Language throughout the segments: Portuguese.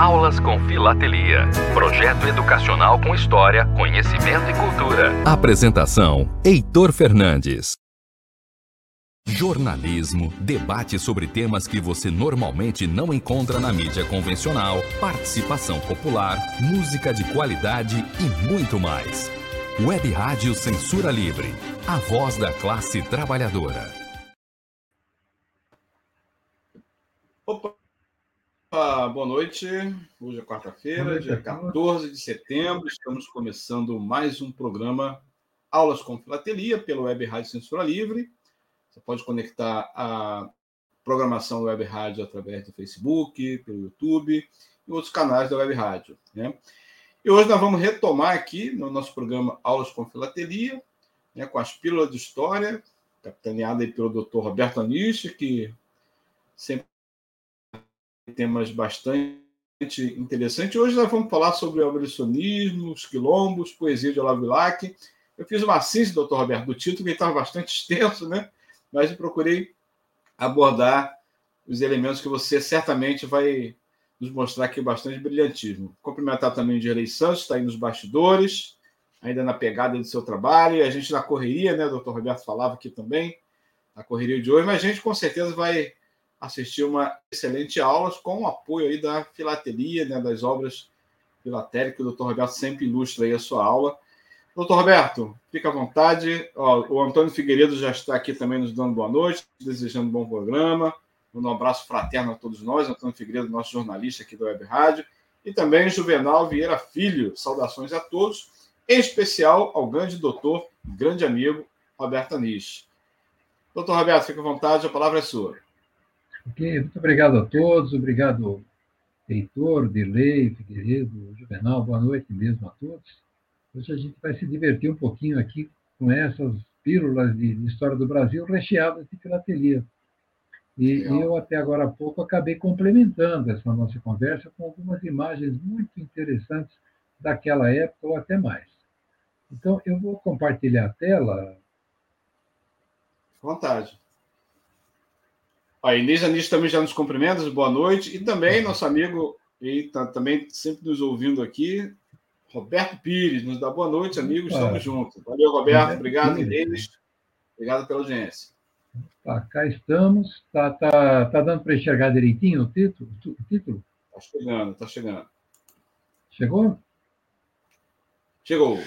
Aulas com Filatelia. Projeto educacional com história, conhecimento e cultura. Apresentação: Heitor Fernandes. Jornalismo, debate sobre temas que você normalmente não encontra na mídia convencional, participação popular, música de qualidade e muito mais. Web Rádio Censura Livre, a voz da classe trabalhadora. Opa, boa noite. Hoje é quarta-feira, dia 14 de setembro. Estamos começando mais um programa Aulas com Filatelia pelo Web Rádio Censura Livre. Você pode conectar a programação do Web Rádio através do Facebook, pelo YouTube e outros canais da Web Rádio. Né? E hoje nós vamos retomar aqui no nosso programa Aulas com Filatelia, né, com as pílulas de história, capitaneada pelo Dr. Roberto Anish, que sempre temas bastante interessantes. Hoje nós vamos falar sobre o abolicionismo, os quilombos, poesia de Olavo Bilac. Eu fiz uma síntese, doutor Roberto, do título, que estava bastante extenso, né? mas eu procurei abordar os elementos que você certamente vai nos mostrar aqui bastante brilhantismo. Cumprimentar também o Direi Santos, está aí nos bastidores, ainda na pegada do seu trabalho, a gente na correria, né? O doutor Roberto falava aqui também, na correria de hoje, mas a gente com certeza vai assistir uma excelente aula com o apoio aí da filatelia, né, das obras filatéricas. O doutor Roberto sempre ilustra aí a sua aula. Doutor Roberto, fica à vontade. Ó, o Antônio Figueiredo já está aqui também nos dando boa noite, desejando um bom programa. Um abraço fraterno a todos nós. Antônio Figueiredo, nosso jornalista aqui da Web Rádio. E também Juvenal Vieira Filho. Saudações a todos. Em especial ao grande doutor, grande amigo, Roberto Anish. Doutor Roberto, fica à vontade, a palavra é sua. Ok, muito obrigado a todos, obrigado, Heitor, Dirley, Figueiredo, Juvenal, boa noite mesmo a todos. Hoje a gente vai se divertir um pouquinho aqui com essas pílulas de, de história do Brasil recheadas de filatelia. E Legal. eu, até agora há pouco, acabei complementando essa nossa conversa com algumas imagens muito interessantes daquela época ou até mais. Então, eu vou compartilhar a tela. Vontade. A Inês Anis também já nos cumprimenta, boa noite. E também nosso amigo, e tá, também sempre nos ouvindo aqui, Roberto Pires, nos dá boa noite, amigos, estamos juntos. Valeu, Roberto, obrigado. Inês. Obrigado pela audiência. Tá, cá estamos. Tá, tá, tá dando para enxergar direitinho o título? O título? Tá chegando, tá chegando. Chegou? Chegou.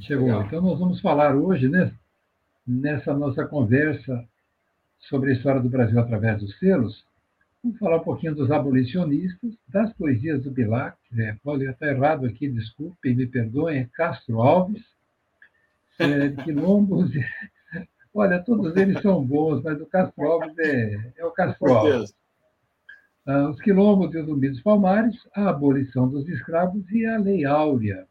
Chegou. Legal. Então nós vamos falar hoje, né, nessa nossa conversa sobre a história do Brasil através dos selos, vamos falar um pouquinho dos abolicionistas, das poesias do Bilac, é, pode estar errado aqui, desculpe, me perdoem, é Castro Alves, é, Quilombos, olha, todos eles são bons, mas o Castro Alves é, é o Castro Alves. Ah, os quilombos e os umbidos palmares, a abolição dos escravos e a Lei Áurea.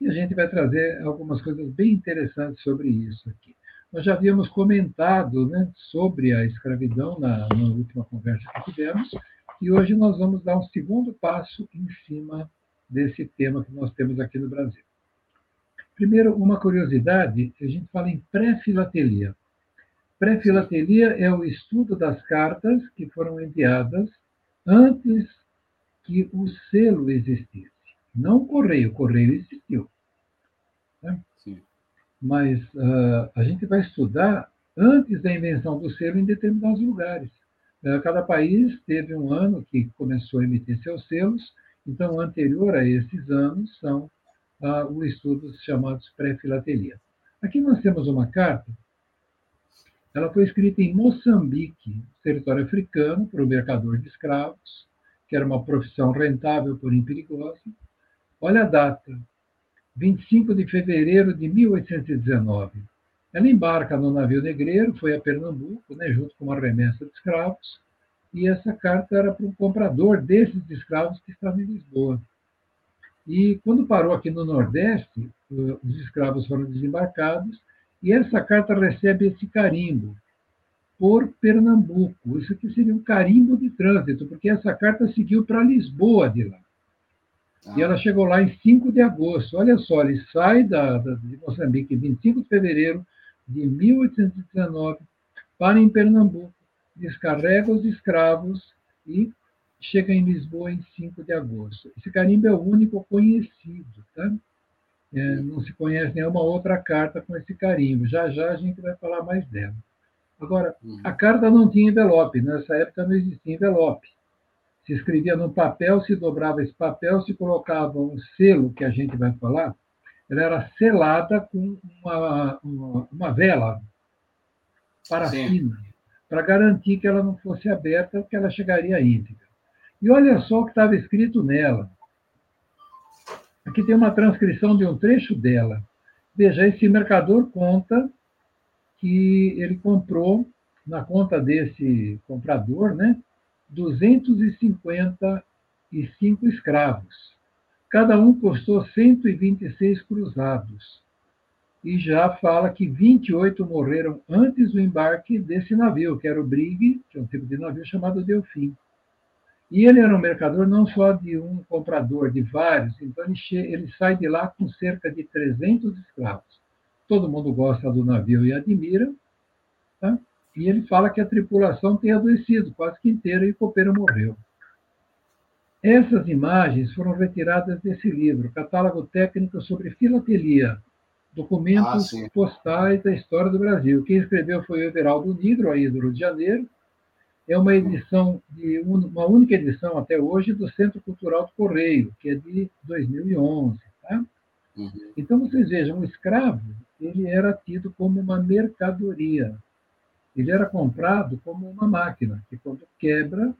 E a gente vai trazer algumas coisas bem interessantes sobre isso aqui. Nós já havíamos comentado né, sobre a escravidão na, na última conversa que tivemos, e hoje nós vamos dar um segundo passo em cima desse tema que nós temos aqui no Brasil. Primeiro, uma curiosidade: a gente fala em pré-filatelia. Pré-filatelia é o estudo das cartas que foram enviadas antes que o selo existisse. Não o correio, o correio existiu mas uh, a gente vai estudar antes da invenção do selo em determinados lugares. Uh, cada país teve um ano que começou a emitir seus selos, então, anterior a esses anos, são uh, os estudos chamados pré-filatelia. Aqui nós temos uma carta, ela foi escrita em Moçambique, território africano, para o mercador de escravos, que era uma profissão rentável, porém perigosa. Olha a data, 25 de fevereiro de 1819. Ela embarca no navio negreiro, foi a Pernambuco, né, junto com uma remessa de escravos, e essa carta era para um comprador desses escravos que estava em Lisboa. E quando parou aqui no Nordeste, os escravos foram desembarcados, e essa carta recebe esse carimbo, por Pernambuco. Isso aqui seria um carimbo de trânsito, porque essa carta seguiu para Lisboa de lá. E ela chegou lá em 5 de agosto. Olha só, ele sai da, da, de Moçambique em 25 de fevereiro de 1819 para em Pernambuco, descarrega os escravos e chega em Lisboa em 5 de agosto. Esse carimbo é o único conhecido, tá? É, não se conhece nenhuma outra carta com esse carimbo. Já já a gente vai falar mais dela. Agora, a carta não tinha envelope. Nessa época não existia envelope. Se escrevia no papel, se dobrava esse papel, se colocava um selo, que a gente vai falar, ela era selada com uma, uma, uma vela parafina, para garantir que ela não fosse aberta, que ela chegaria íntegra. E olha só o que estava escrito nela. Aqui tem uma transcrição de um trecho dela. Veja, esse mercador conta que ele comprou, na conta desse comprador, né, 255 escravos. Cada um custou 126 cruzados. E já fala que 28 morreram antes do embarque desse navio, que era o Brig, que é um tipo de navio chamado Delfim. E ele era um mercador não só de um comprador, de vários. Então ele, ele sai de lá com cerca de 300 escravos. Todo mundo gosta do navio e admira. Tá? E ele fala que a tripulação tem adoecido quase que inteira e o copeiro morreu. Essas imagens foram retiradas desse livro, Catálogo Técnico sobre Filatelia, documentos ah, postais da história do Brasil. Quem escreveu foi o Everaldo Nigro, aí do Rio de Janeiro, é uma edição, de uma única edição até hoje do Centro Cultural do Correio, que é de 2011. Tá? Uhum. Então, vocês vejam, o escravo ele era tido como uma mercadoria. Ele era comprado como uma máquina, que quando quebra,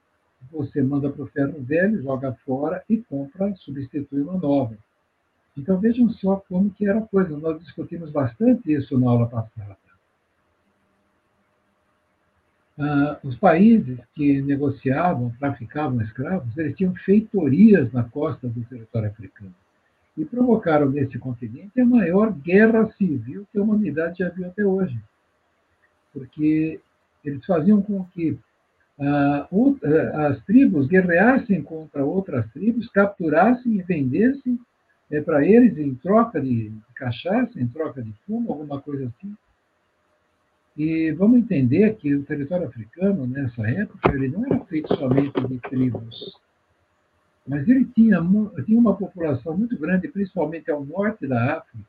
você manda para o ferro velho, joga fora e compra, substitui uma nova. Então, vejam só como que era a coisa. Nós discutimos bastante isso na aula passada. Ah, os países que negociavam, traficavam escravos, eles tinham feitorias na costa do território africano e provocaram nesse continente a maior guerra civil que a humanidade já viu até hoje. Porque eles faziam com que ah, ah as tribos guerreassem contra outras tribos, capturassem e vendessem é, para eles em troca de cachaça, em troca de fumo, alguma coisa assim. E vamos entender que o território africano, nessa época, ele não era feito somente de tribos, mas ele tinha, tinha uma população muito grande, principalmente ao norte da África,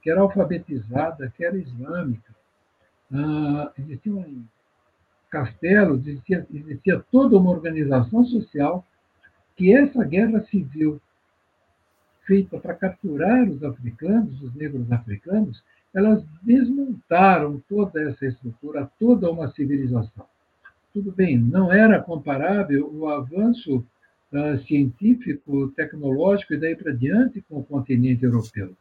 que era alfabetizada, que era islâmica. Ah, existiam castelos, existia, existia toda uma organização social que essa guerra civil feita para capturar os africanos, os negros africanos, elas desmontaram toda essa estrutura, toda uma civilização. Tudo bem, não era comparável o avanço uh, científico, tecnológico e daí para diante com o continente europeu.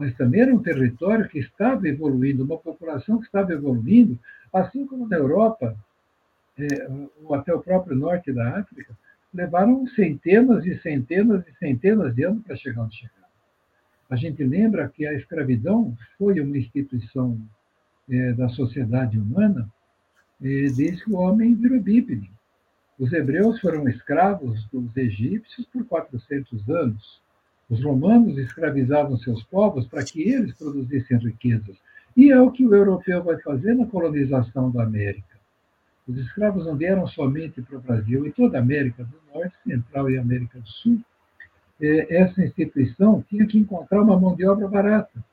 Mas também era um território que estava evoluindo, uma população que estava evoluindo, assim como na Europa, é, ou até o próprio norte da África, levaram centenas e centenas e centenas de anos para chegar onde chegaram. A gente lembra que a escravidão foi uma instituição é, da sociedade humana é, desde que o homem virou bípede. Os hebreus foram escravos dos egípcios por 400 anos. Os romanos escravizavam seus povos para que eles produzissem riquezas. E é o que o europeu vai fazer na colonização da América. Os escravos não vieram somente para o Brasil, e toda a América do Norte, Central e América do Sul é, essa instituição tinha que encontrar uma mão de obra barata.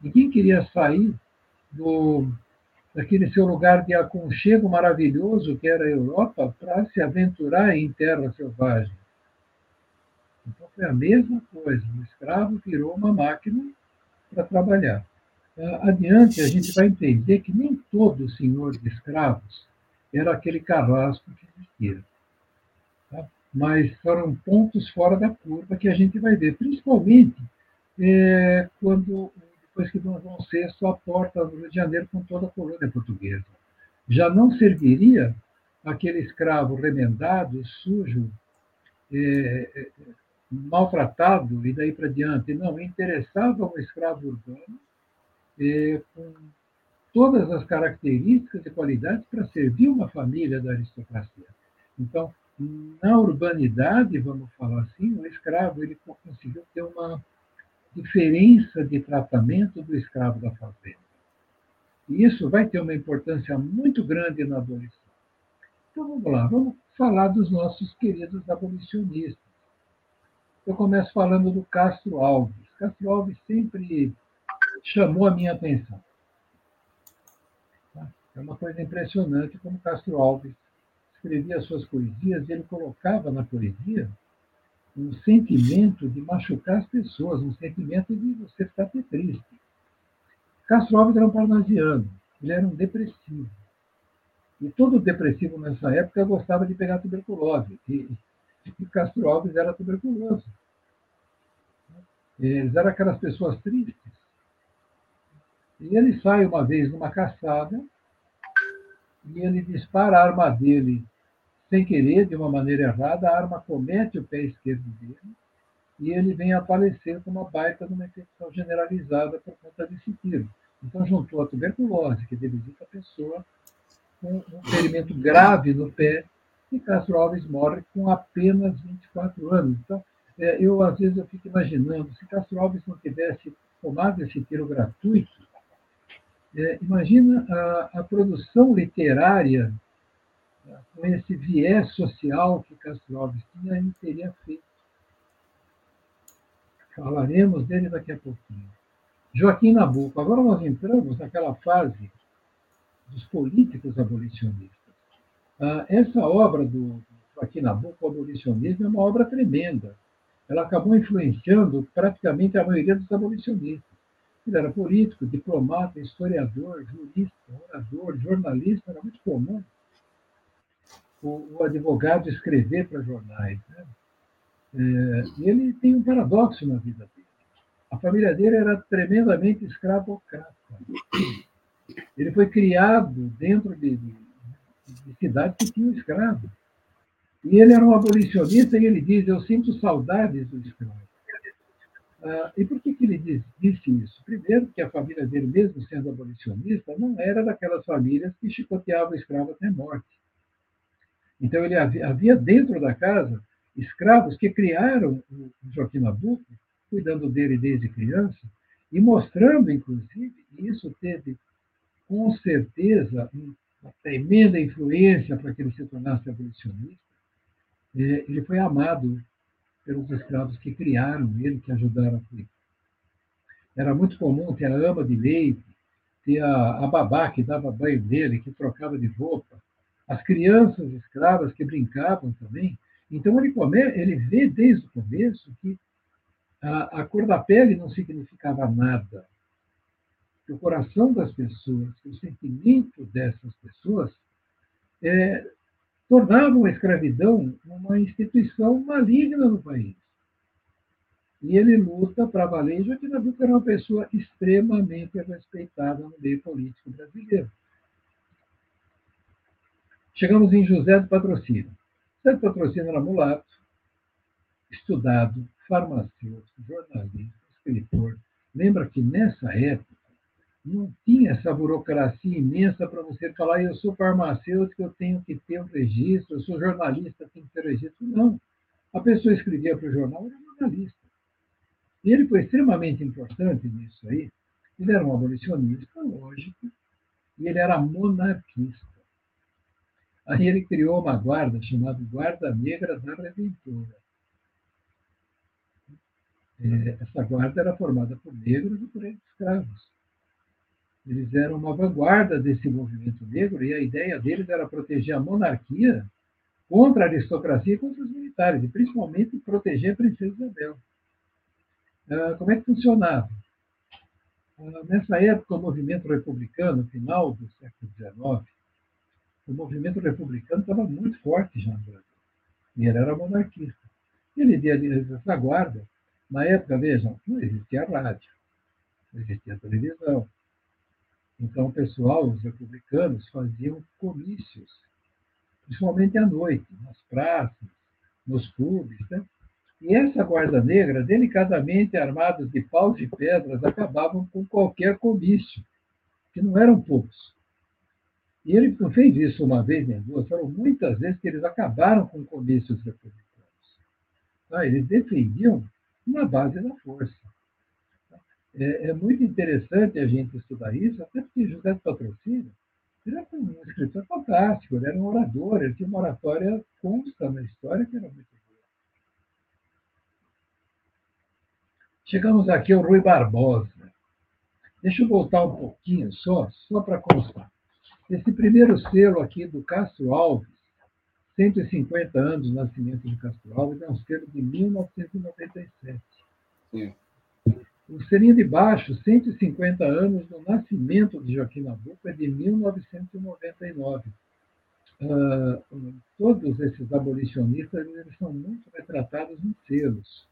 Ninguém queria sair do, daquele seu lugar de aconchego maravilhoso que era a Europa para se aventurar em terra selvagem. Então foi a mesma coisa. O escravo virou uma máquina para trabalhar. Adiante, a gente vai entender que nem todo senhor de escravos era aquele carrasco que existia mas foram pontos fora da curva que a gente vai ver, principalmente é, quando depois que Dom João VI aporta no Rio de Janeiro com toda a colônia portuguesa. Já não serviria aquele escravo remendado, sujo, é, é, maltratado e daí para diante. Não, interessava um escravo urbano é, com todas as características e qualidades para servir uma família da aristocracia. Então, na urbanidade, vamos falar assim, o escravo ele conseguiu ter uma diferença de tratamento do escravo da fazenda. E isso vai ter uma importância muito grande na abolição. Então vamos lá, vamos falar dos nossos queridos abolicionistas. Eu começo falando do Castro Alves. Castro Alves sempre chamou a minha atenção. É uma coisa impressionante como Castro Alves escrevia suas poesias e ele colocava na poesia um sentimento de machucar as pessoas, um sentimento de você ficar triste. Castro Alves era um parnasiano, ele era um depressivo. E todo depressivo nessa época gostava de pegar tuberculose. E, e Castro Alves era tuberculoso. Eles eram aquelas pessoas tristes. E ele sai uma vez numa caçada e ele dispara a arma dele sem querer, de uma maneira errada, a arma comete o pé esquerdo dele e ele vem a falecer com uma baita de uma infecção generalizada por conta desse tiro. Então, juntou a tuberculose, que debilita a pessoa, com um ferimento grave no pé, e Castro Alves morre com apenas 24 anos. Então, é, eu, às vezes, eu fico imaginando, se Castro Alves não tivesse tomado esse tiro gratuito, é, imagina a, a, produção literária com esse viés social que Castro Alves tinha, ele teria feito. Falaremos dele daqui a pouquinho. Joaquim Nabuco. Agora nós entramos naquela fase dos políticos abolicionistas. Ah, essa obra do Joaquim Nabuco, o abolicionismo, é uma obra tremenda. Ela acabou influenciando praticamente a maioria dos abolicionistas. Ele era político, diplomata, historiador, jurista, orador, jornalista, era muito comum o, o advogado escrever para jornais. Né? É, e ele tem um paradoxo na vida dele. A família dele era tremendamente escravocrata. Ele foi criado dentro de, de, de cidades que tinham escravos. E ele era um abolicionista e ele diz: Eu sinto saudades do escravo. Ah, e por que, que ele diz, disse isso? Primeiro, que a família dele, mesmo sendo abolicionista, não era daquelas famílias que chicoteavam o escravo até morte. Então, ele havia, havia dentro da casa escravos que criaram o Joaquim Nabuco, cuidando dele desde criança, e mostrando, inclusive, e isso teve com certeza uma tremenda influência para que ele se tornasse abolicionista. Ele foi amado pelos escravos que criaram ele, que ajudaram a criar. Era muito comum ter a ama de leite, ter a, a babá que dava banho nele, que trocava de roupa, as crianças escravas que brincavam também. Então ele, come, ele vê desde o começo que a, a cor da pele não significava nada. Que o coração das pessoas, o sentimento dessas pessoas é, tornavam a escravidão uma instituição maligna no país. E ele luta para valer. Joaquim Nabuco era uma pessoa extremamente respeitada no meio político brasileiro. Chegamos em José do Patrocínio. José do Patrocínio era mulato, estudado, farmacêutico, jornalista, escritor. Lembra que nessa época não tinha essa burocracia imensa para você falar, eu sou farmacêutico, eu tenho que ter um registro, eu sou jornalista, tenho que ter registro. Não. A pessoa escrevia para o jornal, era jornalista. E ele foi extremamente importante nisso aí. Ele era um abolicionista, lógico, e ele era monarquista. Aí ele criou uma guarda chamada Guarda Negra da Redentora. É, essa guarda era formada por negros e por escravos. Eles eram uma vanguarda desse movimento negro e a ideia deles era proteger a monarquia contra a aristocracia e contra os militares, e principalmente proteger a princesa Isabel. Ah, como é que funcionava? Ah, nessa época, o movimento republicano, final do século XIX, o movimento republicano estava muito forte já no Brasil. E ele era monarquista. Ele deu essa guarda. Na época, vejam, não existia rádio, não existia televisão. Então, o pessoal, os republicanos, faziam comícios, principalmente à noite, nas praças, nos clubes. Né? E essa guarda negra, delicadamente armados de paus e pedras, acabavam com qualquer comício, que não eram poucos. E ele não fez isso uma vez nem duas, foram muitas vezes que eles acabaram com comícios republicanos. Tá? Eles defendiam uma base da força. É, é, muito interessante a gente estudar isso, até porque José Patrocínio era um escritor fantástico, ele era um orador, ele tinha uma oratória consta na história que era muito boa. Chegamos aqui ao Rui Barbosa. Deixa eu voltar um pouquinho só, só para constar. Esse primeiro selo aqui do Castro Alves, 150 anos do nascimento de Castro Alves, é um selo de 1997. Sim. O selinho de baixo, 150 anos do nascimento de Joaquim Nabuco, é de 1999. Uh, ah, todos esses abolicionistas eles são muito retratados em selos.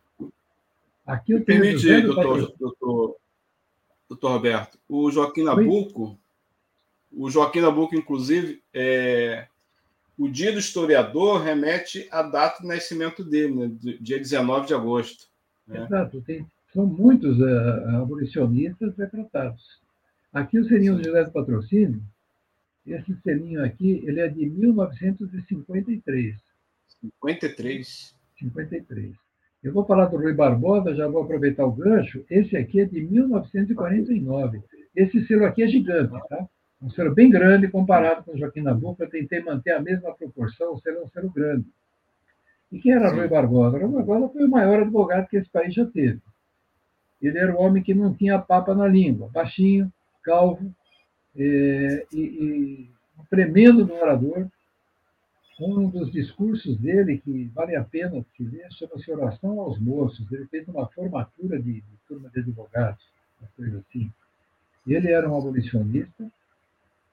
Aqui eu tenho Permite, doutor, doutor, doutor Roberto, o Joaquim Nabuco, o Joaquim Nabuco, inclusive, é, o dia do historiador remete à data do nascimento dele, né, dia 19 de agosto. Né? Exato, tem, são muitos uh, abolicionistas retratados. Aqui o selinho do José do Patrocínio, esse selinho aqui, ele é de 1953. 53? 53. Eu vou falar do Rui Barbosa, já vou aproveitar o gancho. Esse aqui é de 1949. Esse selo aqui é gigante, tá? Um selo bem grande comparado com o Joaquim Nabuco. Eu tentei manter a mesma proporção, o selo é um selo grande. E quem era Sim. Rui Barbosa? Rui Barbosa foi o maior advogado que esse país já teve. Ele era um homem que não tinha papa na língua, baixinho, calvo, é, e, e um tremendo orador. Um dos discursos dele, que vale a pena se ler, chama-se Oração aos Moços. Ele fez uma formatura de, de turma de advogados, uma coisa assim. Ele era um abolicionista,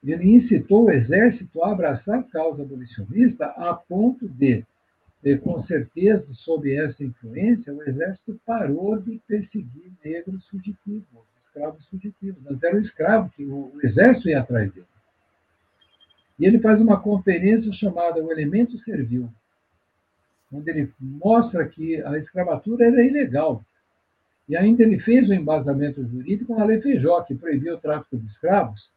ele incitou o exército a abraçar a causa abolicionista a ponto de, com certeza, sob essa influência, o exército parou de perseguir negros fugitivos, escravos fugitivos. Mas era o escravo que o, exército ia atrás dele. E ele faz uma conferência chamada O Elemento Servil, onde ele mostra que a escravatura era ilegal. E ainda ele fez o um embasamento jurídico na Lei Feijó, que proibiu o tráfico de escravos,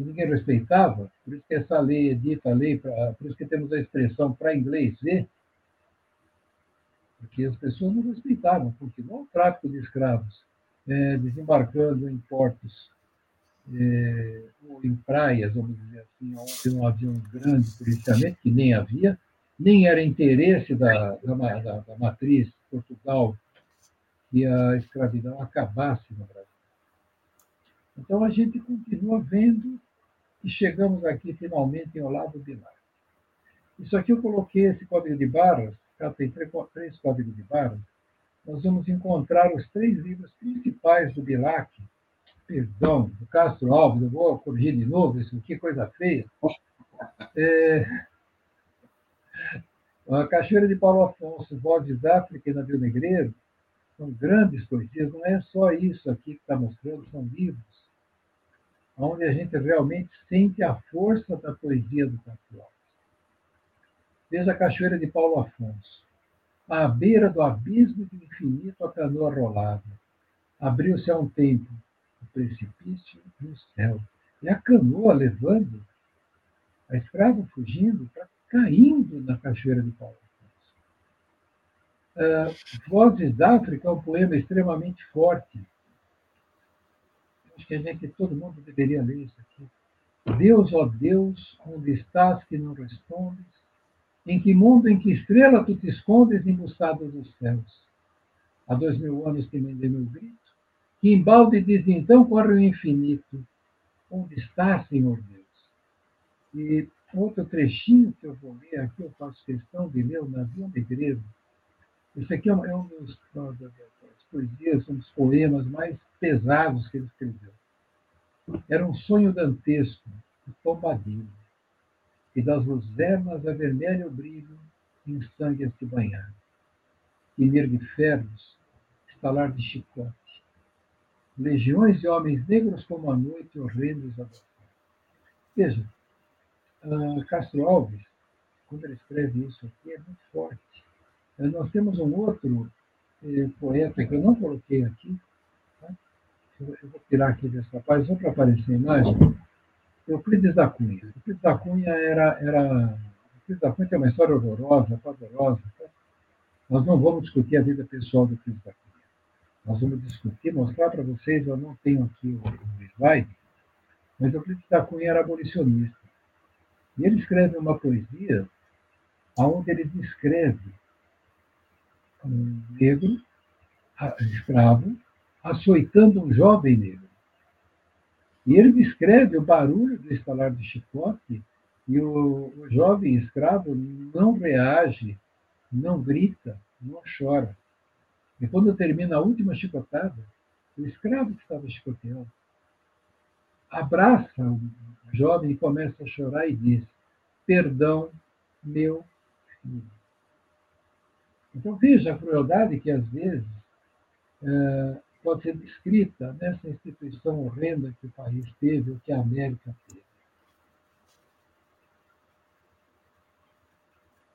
e ninguém respeitava, por isso que essa lei é dita lei, pra, por isso que temos a expressão para inglês ver, porque as pessoas não respeitavam, continuou o tráfico de escravos, é, desembarcando em portos é, ou em praias, vamos dizer assim, onde não havia um grande policiamento, que nem havia, nem era interesse da, da, da, da matriz Portugal que a escravidão acabasse no Brasil. Então a gente continua vendo e chegamos aqui finalmente em Olavo Bilar. Isso aqui eu coloquei esse código de barras, cá tem três, códigos de barras, nós vamos encontrar os três livros principais do Bilac, perdão, do Castro Alves, eu vou corrigir de novo, isso que coisa feia. É, a Cachoeira de Paulo Afonso, Vozes África e Navio Negreiro, são grandes poesias, não é só isso aqui que está mostrando, são livros onde a gente realmente sente a força da poesia do Alves. Veja a Cachoeira de Paulo Afonso. À beira do abismo do infinito, a canoa rolava. Abriu-se a um tempo o precipício e o céu. E a canoa levando, a escrava fugindo, está caindo na Cachoeira de Paulo Afonso. Uh, Vozes da África é um poema extremamente forte, Acho que a gente, todo mundo deveria ler isso aqui. Deus, ó Deus, onde estás que não respondes? Em que mundo, em que estrela tu te escondes embuscado dos céus? Há dois mil anos que me dei meu grito. Que embalde diz então corre o infinito. Onde está, Senhor Deus? E outro trechinho que eu vou ler aqui, eu faço questão de ler o navio negreiro. Esse aqui é um, é um dos, poesias, um dos poemas mais pesados que ele escreveu. Era um sonho dantesco, de Tombadilho, e das luzernas a vermelho brilho em sangue a se banhar, e de ferros, estalar de chicote, legiões de homens negros como a noite horrendos a Veja, uh, Castro Alves, quando ele escreve isso aqui, é muito forte. Nós temos um outro poeta que eu não coloquei aqui, eu vou tirar aqui dessa página só para aparecer a imagem, Euclides da Cunha. Euclides da Cunha era, era. Euclides da Cunha tem uma história horrorosa, pavorosa. Tá? Nós não vamos discutir a vida pessoal do Euclides da Cunha. Nós vamos discutir, mostrar para vocês, eu não tenho aqui o, o slide, mas Euclides da Cunha era abolicionista. E ele escreve uma poesia onde ele descreve um negro, escravo, açoitando um jovem negro. E ele descreve o barulho do estalar do chicote e o, o jovem escravo não reage, não grita, não chora. E quando termina a última chicotada, o escravo que estava chicoteando abraça o jovem e começa a chorar e diz: Perdão, meu filho. Então veja a crueldade que às vezes é, pode ser descrita nessa instituição horrenda que o país teve, ou que a América teve.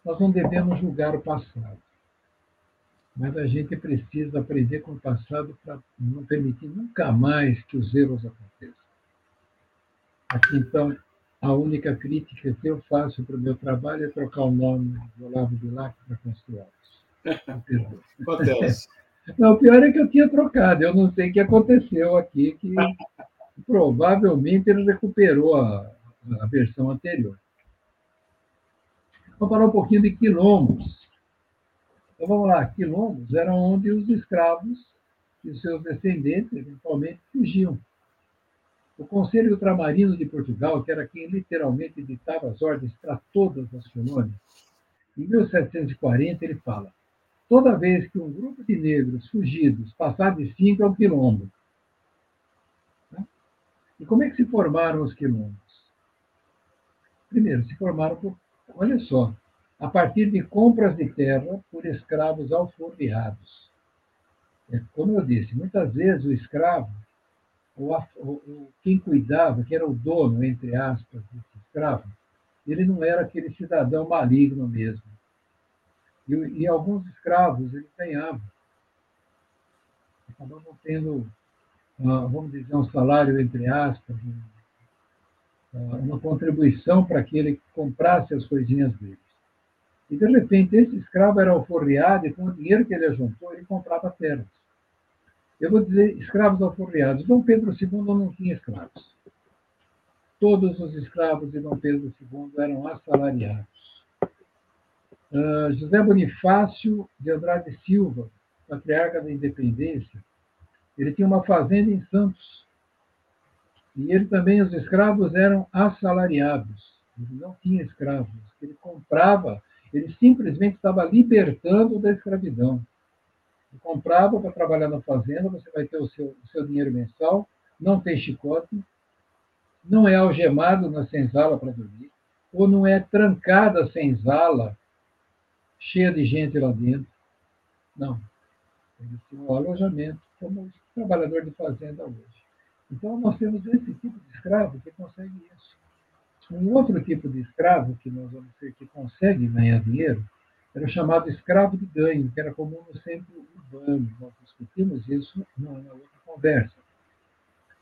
Nós não devemos julgar o passado. Mas a gente precisa aprender com o passado para não permitir nunca mais que os erros aconteçam. Aqui, então, a única crítica que eu faço para o meu trabalho é trocar o nome do Olavo Bilac para Construados. Acontece. Não, o pior é que eu tinha trocado. Eu não sei o que aconteceu aqui, que provavelmente ele recuperou a, a versão anterior. Vamos falar um pouquinho de quilombos. Então vamos lá, quilombos eram onde os escravos e seus descendentes, eventualmente, fugiam. O Conselho Ultramarino de Portugal, que era quem literalmente ditava as ordens para todas as colônias, em 1740 ele fala: toda vez que um grupo de negros fugidos passar de cinco é um quilombo. E como é que se formaram os quilombos? Primeiro, se formaram por, olha só, a partir de compras de terra por escravos alforriados. É, como eu disse, muitas vezes o escravo, ou, ou, quem cuidava, que era o dono, entre aspas, desse escravo, ele não era aquele cidadão maligno mesmo. E, e alguns escravos eles ganhavam. Acabavam tendo, ah, vamos dizer, um salário, entre aspas, ah, uma contribuição para que ele comprasse as coisinhas dele. E, de repente, esse escravo era alforriado e, com o dinheiro que ele juntou, ele comprava terras. Eu vou dizer escravos alforriados. Dom Pedro II não tinha escravos. Todos os escravos de Dom Pedro II eram assalariados. Uh, José Bonifácio de Andrade Silva, patriarca da independência, ele tinha uma fazenda em Santos. E ele também, os escravos eram assalariados. Ele não tinha escravos. Ele comprava ele simplesmente estava libertando da escravidão. Ele comprava para trabalhar na fazenda, você vai ter o seu, o seu dinheiro mensal, não tem chicote, não é algemado na senzala para dormir, ou não é trancada a senzala cheia de gente lá dentro. Não. Ele tem um alojamento como trabalhador de fazenda hoje. Então, nós temos esse tipo de escravo que consegue isso. Um outro tipo de escravo que nós vamos ver que consegue ganhar dinheiro era o chamado escravo de ganho, que era comum no centro urbano. Nós discutimos isso na outra conversa.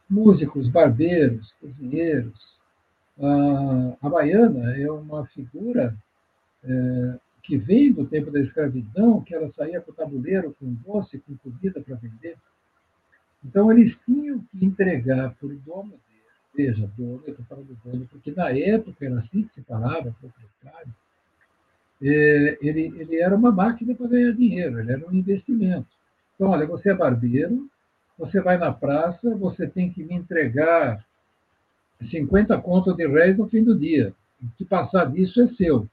Músicos, barbeiros, cozinheiros. A baiana é uma figura é, que vem do tempo da escravidão, que ela saía para o tabuleiro com doce, com comida para vender. Então, eles tinham que entregar para o dono Veja, dono, eu estou falando dono, porque na época era assim que se falava, proprietário. É, ele, ele era uma máquina para ganhar dinheiro, ele era um investimento. Então, olha, você é barbeiro, você vai na praça, você tem que me entregar 50 contos de réis no fim do dia. O que passar disso é seu.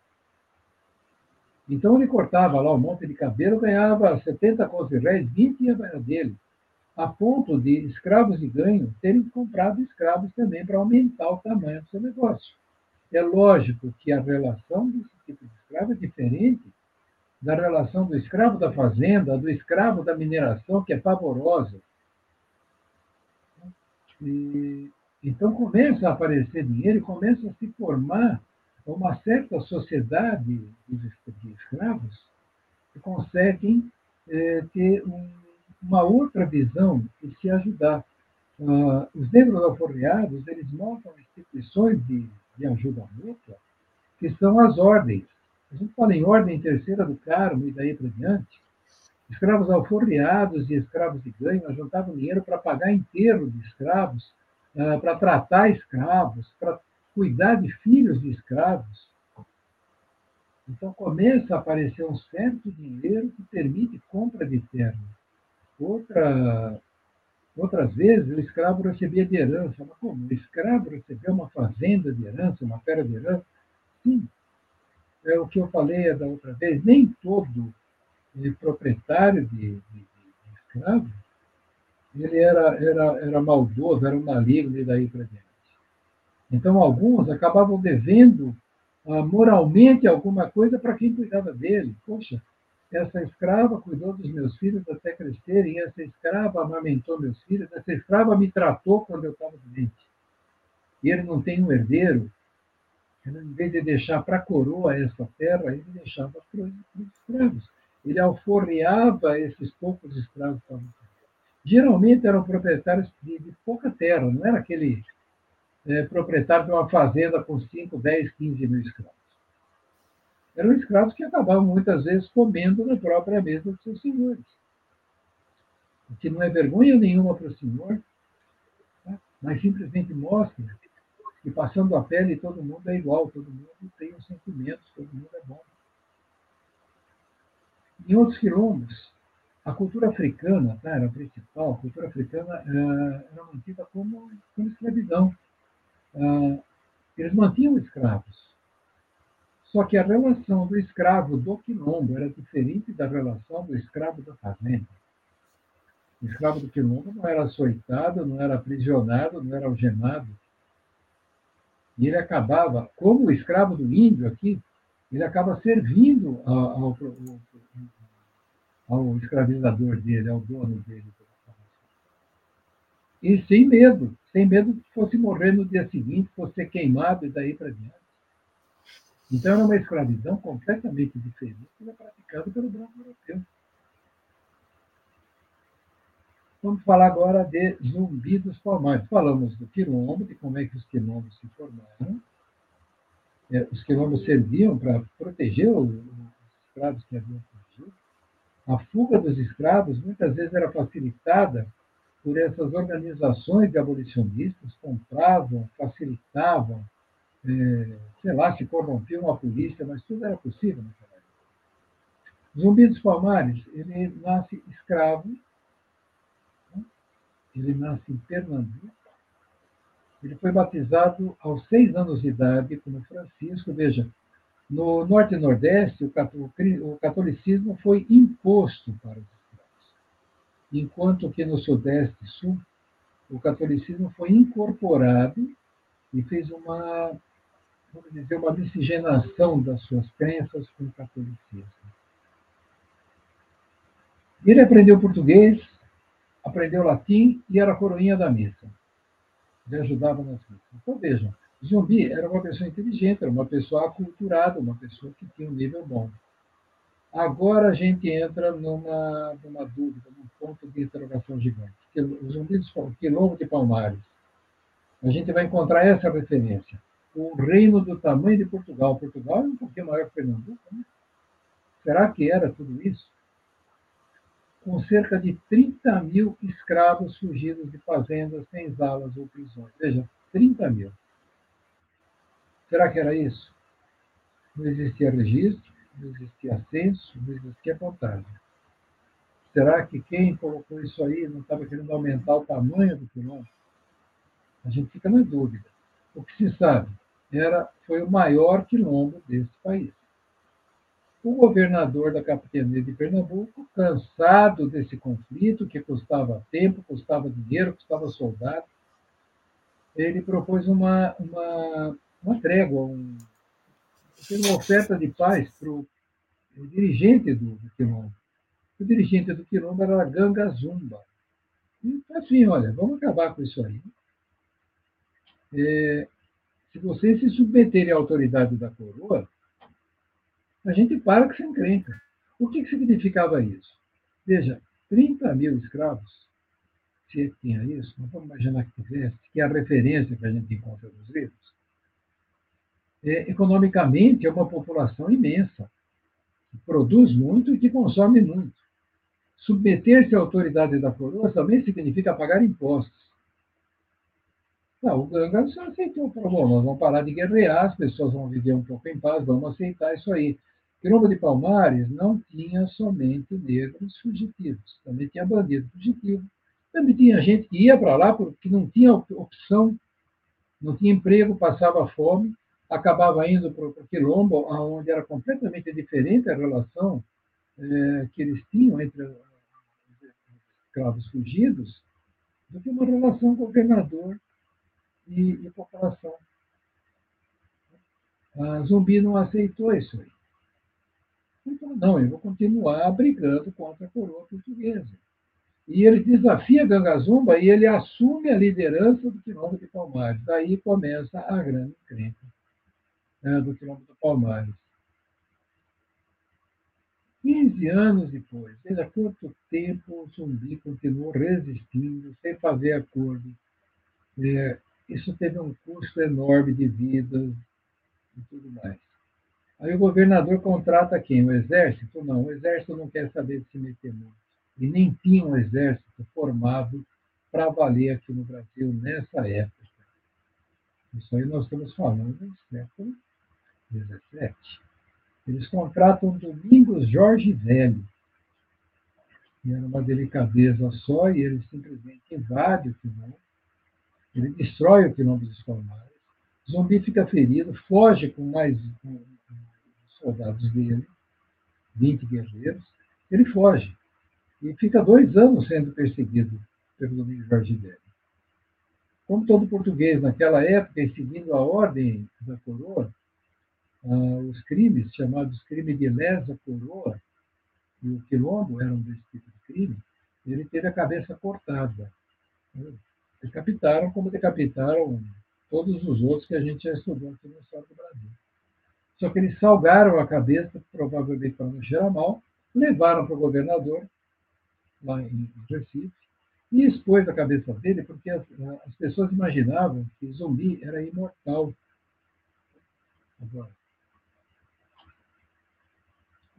Então ele cortava lá um monte de cabelo, ganhava 70 contos de réis, 20 ia dele a ponto de escravos de ganho terem comprado escravos também para aumentar o tamanho do seu negócio. É lógico que a relação desse tipo de escravo é diferente da relação do escravo da fazenda, do escravo da mineração, que é pavorosa. E, então começa a aparecer dinheiro e começa a se formar uma certa sociedade de escravos que conseguem é, ter um uma outra visão e se ajudar. Uh, os negros alforreados, eles montam instituições de, de ajuda mútua, que são as ordens. A gente fala em ordem terceira do Carmo e daí para diante. Escravos alforreados e escravos de ganho juntavam dinheiro para pagar enterro de escravos, uh, para tratar escravos, para cuidar de filhos de escravos. Então começa a aparecer um certo dinheiro que permite compra de terra. Outra, outras vezes o escravo recebia de herança. Mas como? O escravo recebeu uma fazenda de herança, uma terra de herança? Sim. É o que eu falei da outra vez. Nem todo proprietário de, de, de escravo ele era, era, era maldoso, era um maligno e daí para diante. Então, alguns acabavam devendo uh, moralmente alguma coisa para quem cuidava dele. Poxa, essa escrava cuidou dos meus filhos até crescerem, essa escrava amamentou meus filhos, essa escrava me tratou quando eu estava doente. E ele não tem um herdeiro, ele, em vez de deixar para a coroa essa terra, ele deixava para os escravos. Ele alforreava esses poucos escravos geralmente eram proprietários de pouca terra, não era aquele é, proprietário de uma fazenda com 5, 10, 15 mil escravos. Eram escravos que acabavam muitas vezes comendo na própria mesa dos seus senhores. O que não é vergonha nenhuma para o senhor, tá? mas simplesmente mostra que passando a pele todo mundo é igual, todo mundo tem os sentimentos, todo mundo é bom. Em outros quilombos, a cultura africana, tá, era a principal, a cultura africana uh, era mantida como, como escravidão. Uh, eles mantinham escravos. Só que a relação do escravo do quilombo era diferente da relação do escravo da fazenda. O escravo do quilombo não era açoitado, não era aprisionado, não era algemado. E ele acabava, como o escravo do índio aqui, ele acaba servindo ao, ao ao escravizador dele, ao dono dele. E sem medo, sem medo de fosse morrer no dia seguinte, fosse ser queimado e daí para diante. Então era uma escravidão completamente diferente da praticada pelo branco europeu. Vamos falar agora de Zumbi dos Palmares. Falamos do quilombo, de como é que os quilombos se formaram. É, os quilombos serviam para proteger os escravos que haviam a fuga dos escravos muitas vezes era facilitada por essas organizações de abolicionistas, compravam, facilitavam, é, sei lá, se corrompiam a polícia, mas tudo era possível naquela época. Zumbi dos Palmares, ele nasce escravo, né? ele nasce em Pernambuco, ele foi batizado aos seis anos de idade como Francisco, veja, no Norte e Nordeste, o catolicismo foi imposto para os enquanto que no Sudeste e Sul, o catolicismo foi incorporado e fez uma, vamos dizer, uma miscigenação das suas crenças com o catolicismo. Ele aprendeu português, aprendeu latim e era coroinha da missa. Ele ajudava nas missas. Então, vejam, Zumbi era uma pessoa inteligente, era uma pessoa aculturada, uma pessoa que tinha um nível bom. Agora a gente entra numa, numa dúvida, num ponto de interrogação gigante. O Zumbi do Quilombo de Palmares. A gente vai encontrar essa referência. O reino do tamanho de Portugal. Portugal é um pouquinho maior que Pernambuco, né? Será que era tudo isso? Com cerca de 30 mil escravos fugidos de fazendas, senzalas ou prisões. Veja, 30 mil. Será que era isso? Não existia registro, não existia censo, não existia contagem. Será que quem colocou isso aí não estava querendo aumentar o tamanho do quilômetro? A gente fica na dúvida. O que se sabe era foi o maior quilombo desse país. O governador da capitania de Pernambuco, cansado desse conflito que custava tempo, custava dinheiro, custava soldado, ele propôs uma, uma uma trégua, um, uma oferta de paz para o dirigente do, do Quilombo. O dirigente do Quilombo era a Ganga Zumba. E assim, olha, vamos acabar com isso aí. É, se vocês se submeterem à autoridade da coroa, a gente para que se encrenca. O que, que significava isso? Veja, 30 mil escravos, se tinha isso, não vamos imaginar que tivesse, que é a referência que a gente encontra nos livros, é, economicamente é uma população imensa, que produz muito e que consome muito. Submeter-se à autoridade da coroa também significa pagar impostos. Não, o Ganga só aceitou, falou, nós vamos parar de guerrear, as pessoas vão viver um pouco em paz, vamos aceitar isso aí. Quilombo de Palmares não tinha somente negros fugitivos, também tinha bandido fugitivo, também tinha gente que ia para lá porque não tinha opção, não tinha emprego, passava fome, acabava indo para o Quilombo, onde era completamente diferente a relação é, que eles tinham entre os escravos fugidos do que uma relação governador e, e população. A Zumbi não aceitou isso aí. Então, não, eu vou continuar brigando contra a coroa portuguesa. E ele desafia Gangazumba e ele assume a liderança do Quilombo de Palmares. Daí começa a grande encrenca né, do Quilombo de Palmares. 15 anos depois, veja quanto tempo o zumbi continuou resistindo, sem fazer acordo. É, isso teve um custo enorme de vidas e tudo mais. Aí o governador contrata quem? O exército? Não, o exército não quer saber de se meter muito. E nem tinha um exército formado para valer aqui no Brasil nessa época. Isso aí nós estamos falando do século XVII. Eles contratam Domingos Jorge Velho. E era uma delicadeza só, e ele simplesmente invade o quilombo. Ele destrói o quilombo dos Palmares. Zumbi fica ferido, foge com mais com soldados dele, 20 guerreiros. Ele foge. E fica dois anos sendo perseguido pelo Domingos Jorge Velho. Como todo português naquela época, e seguindo a ordem da coroa, ah, os crimes, chamados crimes de lesa coroa, e o quilombo era um desse tipo de crime, ele teve a cabeça cortada. Decapitaram como decapitaram todos os outros que a gente já estudou aqui no Estado do Brasil. Só que eles salgaram a cabeça, provavelmente para não cheirar mal, levaram para o governador, lá em Recife, e expôs a cabeça dele, porque as, as pessoas imaginavam que zumbi era imortal. Agora,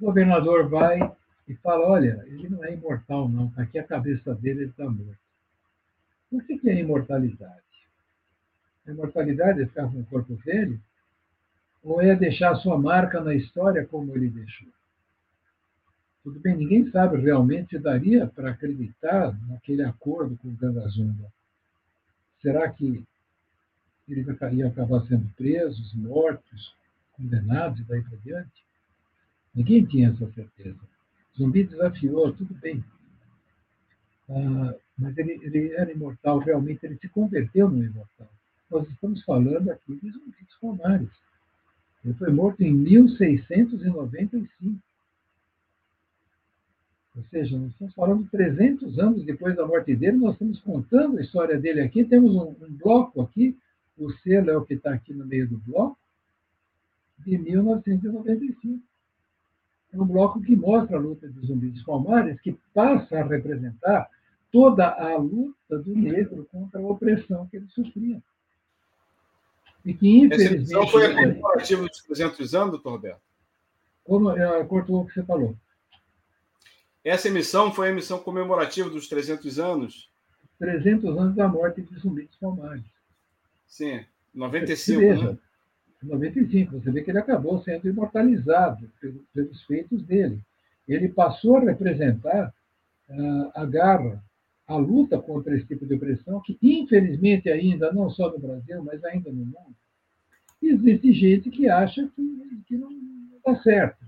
o governador vai e fala: Olha, ele não é imortal, não. Tá aqui a cabeça dele, ele está morto. O que é imortalidade? A imortalidade é ficar com o corpo velho? Ou é deixar sua marca na história como ele deixou? Tudo bem, ninguém sabe realmente daria para acreditar naquele acordo com o Gangazumba. Será que ele ia acabar sendo presos, mortos, condenados e daí para diante? Ninguém tinha essa certeza. Zumbi desafiou, tudo bem. Ah, mas ele, ele, era imortal, realmente ele se converteu no imortal. Nós estamos falando aqui de Zumbi dos Palmares. Ele foi morto em 1695. Ou seja, nós estamos falando 300 anos depois da morte dele, nós estamos contando a história dele aqui. Temos um, um bloco aqui, o selo é o que está aqui no meio do bloco, de 1995 é um bloco que mostra a luta de zumbis dos palmares, que passa a representar toda a luta do negro contra a opressão que ele sofria. E que, infelizmente. Essa foi a comemorativa dos 300 anos, doutor Roberto? Como, é, cortou o que você falou. Essa emissão foi a emissão comemorativa dos 300 anos? 300 anos da morte de Zumbi dos Palmares. Sim, 95, veja, né? 95. Você vê que ele acabou sendo imortalizado pelos feitos dele. Ele passou a representar uh, a garra, a luta contra esse tipo de opressão, que infelizmente ainda, não só no Brasil, mas ainda no mundo, existe gente que acha que, que não dá certo.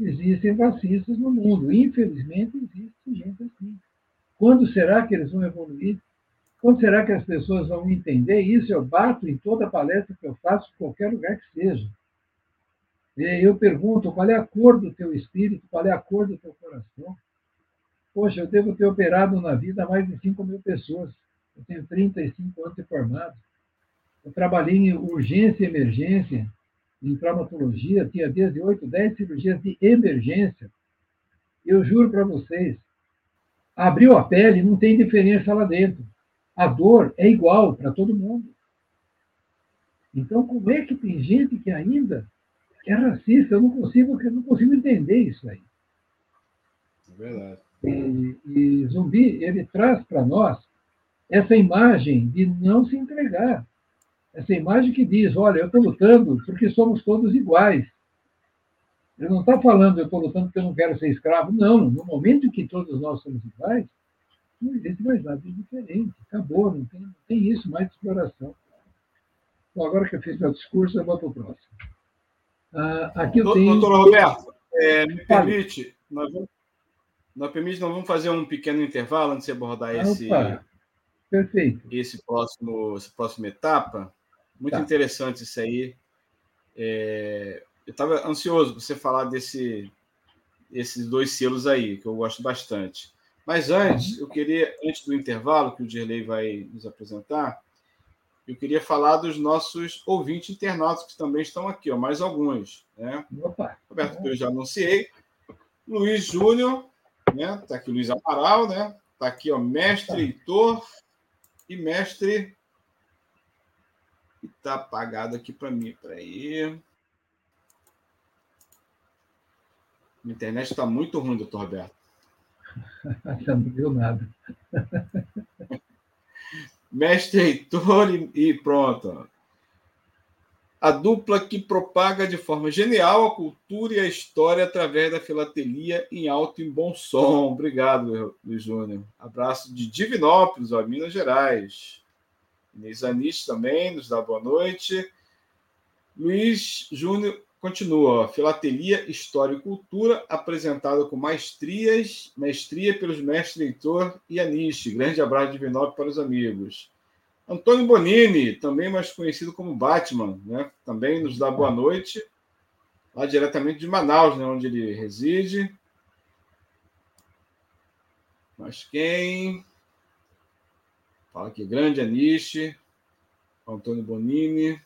Existem racistas no mundo. Infelizmente, existe gente assim. Quando será que eles vão evoluir? Quando será que as pessoas vão entender isso? Eu bato em toda palestra que eu faço, em qualquer lugar que seja. Eu pergunto qual é a cor do teu espírito, qual é a cor do teu coração. Poxa, eu devo ter operado na vida mais de 5 mil pessoas. Eu tenho 35 anos de formado. Eu trabalhei em urgência e emergência, em traumatologia, tinha desde 8, 10 cirurgias de emergência. Eu juro para vocês, abriu a pele, não tem diferença lá dentro a dor é igual para todo mundo. Então, como é que tem gente que ainda é racista? Eu não consigo, eu não consigo entender isso aí. É verdade. E, e Zumbi, ele traz para nós essa imagem de não se entregar. Essa imagem que diz: olha, eu estou lutando porque somos todos iguais. Ele não está falando, eu estou lutando porque eu não quero ser escravo. Não, no momento em que todos nós somos iguais, não existe mais nada de diferente. Acabou, não tem, não tem isso mais de exploração. Bom, agora que eu fiz meu discurso, eu vou para o próximo. Ah, aqui eu tenho... Doutor Roberto, é, me permite, nós vamos, nós permite, nós vamos fazer um pequeno intervalo antes de abordar esse, Perfeito. esse próximo, essa próxima etapa. Muito tá. interessante isso aí. É, eu estava ansioso para você falar desse, esses dois selos aí, que eu gosto bastante. Mas antes, eu queria, antes do intervalo que o Dirley vai nos apresentar, eu queria falar dos nossos ouvintes internautas que também estão aqui, ó, mais alguns. Né? Opa. Roberto, que eu já anunciei. Luiz Júnior, né? Está aqui o Luiz Amaral, né? Está aqui, ó, mestre Heitor e mestre. Está apagado aqui para mim. Peraí. A internet está muito ruim, doutor Roberto. Você não viu nada. Mestre Heitor e pronto. A dupla que propaga de forma genial a cultura e a história através da filatelia em alto e bom som. Obrigado, Luiz Júnior. Abraço de Divinópolis, ó, Minas Gerais. Inês Anis também nos dá boa noite. Luiz Júnior Continua, Filatelia, História e Cultura, apresentada com maestrias, maestria pelos mestres Leitor e Aniche. Grande abraço de Vinop para os amigos. Antônio Bonini, também mais conhecido como Batman, né? também nos dá boa noite, lá diretamente de Manaus, né? onde ele reside. Mas quem? Fala aqui, grande Aniche, Antônio Bonini.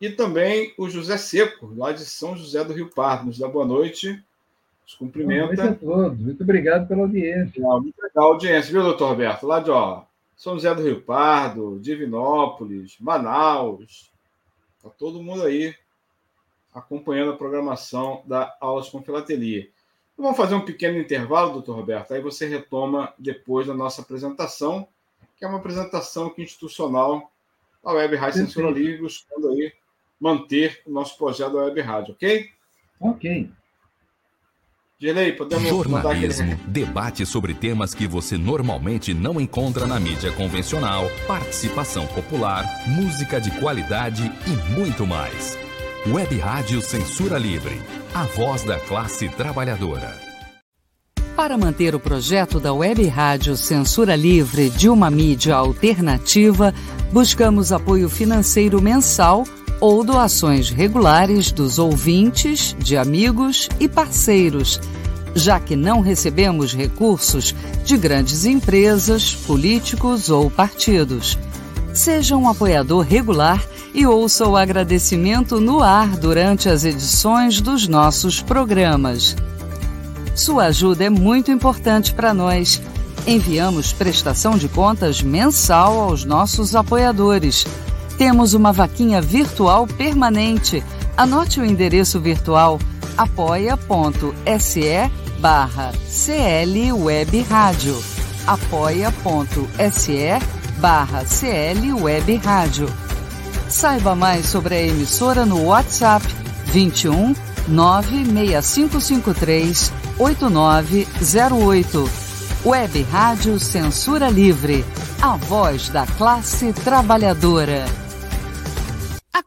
E também o José Seco, lá de São José do Rio Pardo. Nos dá boa noite. Os cumprimenta. Boa noite a todos. Muito obrigado pela audiência. muito legal a audiência, viu, doutor Roberto? Lá de ó, São José do Rio Pardo, Divinópolis, Manaus. Está todo mundo aí acompanhando a programação da Aulas com Filatelia. Então, vamos fazer um pequeno intervalo, doutor Roberto. Aí você retoma depois da nossa apresentação, que é uma apresentação institucional da Web Rádio Censura Livre, buscando aí manter o nosso projeto da Web Rádio, ok? Ok. Direi, podemos Jornalismo, aquele... debate sobre temas que você normalmente não encontra na mídia convencional, participação popular, música de qualidade e muito mais. Web Rádio Censura Livre, a voz da classe trabalhadora. Para manter o projeto da Web Rádio Censura Livre de uma mídia alternativa, buscamos apoio financeiro mensal ou doações regulares dos ouvintes, de amigos e parceiros, já que não recebemos recursos de grandes empresas, políticos ou partidos. Seja um apoiador regular e ouça o agradecimento no ar durante as edições dos nossos programas. Sua ajuda é muito importante para nós. Enviamos prestação de contas mensal aos nossos apoiadores temos uma vaquinha virtual permanente. Anote o endereço virtual apoia.se barra CL Web Rádio. apoia.se barra CL Web Rádio. Saiba mais sobre a emissora no WhatsApp 21 96553 8908. Web Rádio Censura Livre. A voz da classe trabalhadora.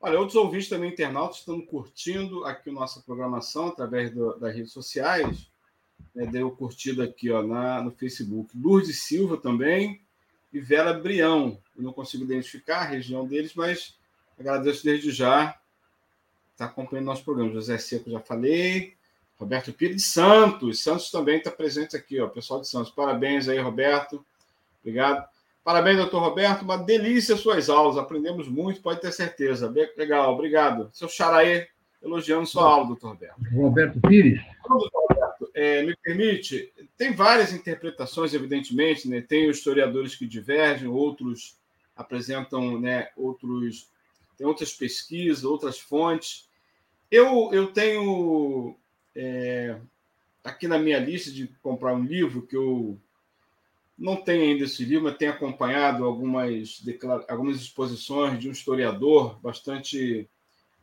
Olha, outros ouvintes também, internautas, estão curtindo aqui a nossa programação através do, das redes sociais. É, deu curtida aqui ó, na, no Facebook. Lourdes Silva também e Vera Brião. Eu não consigo identificar a região deles, mas agradeço desde já. Está acompanhando nosso programa. José Seco, já falei. Roberto Pires Santos. Santos também está presente aqui, ó, pessoal de Santos. Parabéns aí, Roberto. Obrigado. Parabéns, doutor Roberto. Uma delícia suas aulas. Aprendemos muito, pode ter certeza. Legal, obrigado. Seu Xaraê elogiando sua aula, doutor Roberto. Roberto Pires. Doutor Roberto, é, me permite, tem várias interpretações, evidentemente, né? Tem historiadores que divergem, outros apresentam né, outros. Tem outras pesquisas, outras fontes. Eu, eu tenho é, aqui na minha lista de comprar um livro que eu não tenho ainda esse livro, mas tenho acompanhado algumas, algumas exposições de um historiador bastante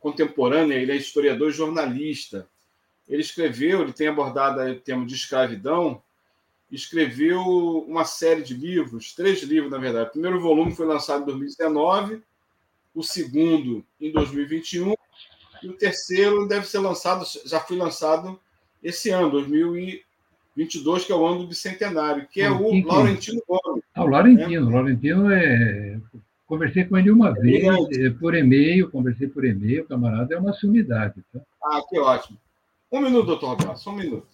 contemporâneo, ele é historiador e jornalista. Ele escreveu, ele tem abordado o tema de escravidão, escreveu uma série de livros, três livros, na verdade. O primeiro volume foi lançado em 2019, o segundo em 2021, e o terceiro deve ser lançado, já foi lançado esse ano, 2022, que é o ano do bicentenário, que é o que Laurentino Gomes. Ah, o Laurentino. Né? Laurentino é. Conversei com ele uma é vez, é, por e-mail, conversei por e-mail, camarada, é uma sumidade. Tá? Ah, que ótimo. Um minuto, doutor Roberto, só um minuto.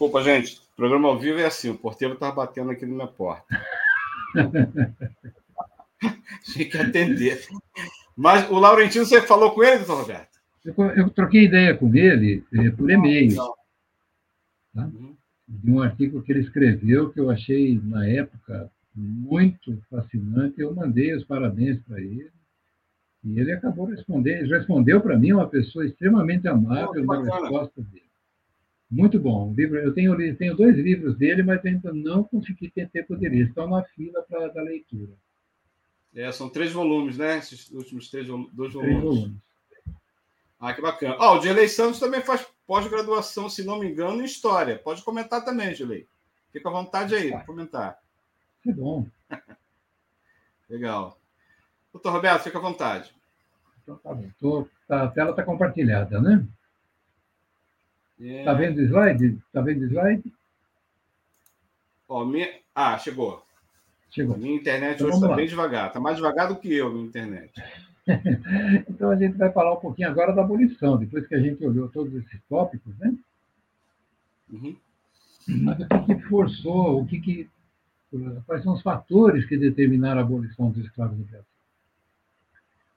Desculpa, gente. O programa ao vivo é assim: o porteiro está batendo aqui na minha porta. Tinha que atender. Mas o Laurentino, você falou com ele, doutor Roberto? Eu, eu troquei ideia com ele eh, por e-mail. Tá? Uhum. De um artigo que ele escreveu que eu achei, na época, muito fascinante. Eu mandei os parabéns para ele. E ele acabou respondendo. Respondeu para mim uma pessoa extremamente amável na resposta dele. Muito bom. Eu tenho, tenho dois livros dele, mas ainda não consegui ter tempo dele. Estão na fila para da leitura. É, são três volumes, né? Esses últimos três, dois volumes. Três volumes. Ah, que bacana. Ó, oh, o Gelei Santos também faz pós-graduação, se não me engano, em História. Pode comentar também, Gelei. Fica à vontade aí, tá. comentar. Que bom. Legal. Doutor Roberto, fica à vontade. Então tá bom. Tô, tá, a tela está compartilhada, né? Está é. vendo o slide? Está vendo o slide? Ó, minha... Ah, chegou. Chegou. A minha internet então, hoje está bem devagar. Está mais devagar do que eu, minha internet. então a gente vai falar um pouquinho agora da abolição, depois que a gente olhou todos esses tópicos, né? Uhum. Mas o que, que forçou, o que, que quais são os fatores que determinaram a abolição dos escravos no Brasil?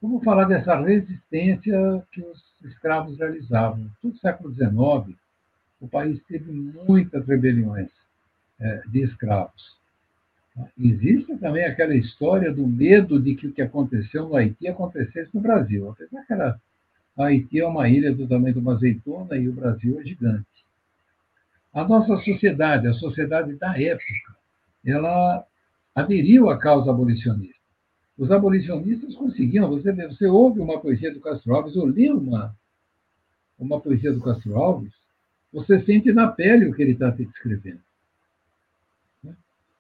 Vamos falar dessa resistência que os escravos realizavam. No século XIX, o país teve muitas rebeliões é, de escravos. Existe também aquela história do medo de que o que aconteceu no Haiti acontecesse no Brasil. Apesar que era, Haiti é uma ilha do tamanho de uma azeitona e o Brasil é gigante. A nossa sociedade, a sociedade da época, ela aderiu à causa abolicionista. Os abolicionistas conseguiam, você, você ouve uma poesia do Castro Alves, ou lê uma, uma poesia do Castro Alves, você sente na pele o que ele está descrevendo.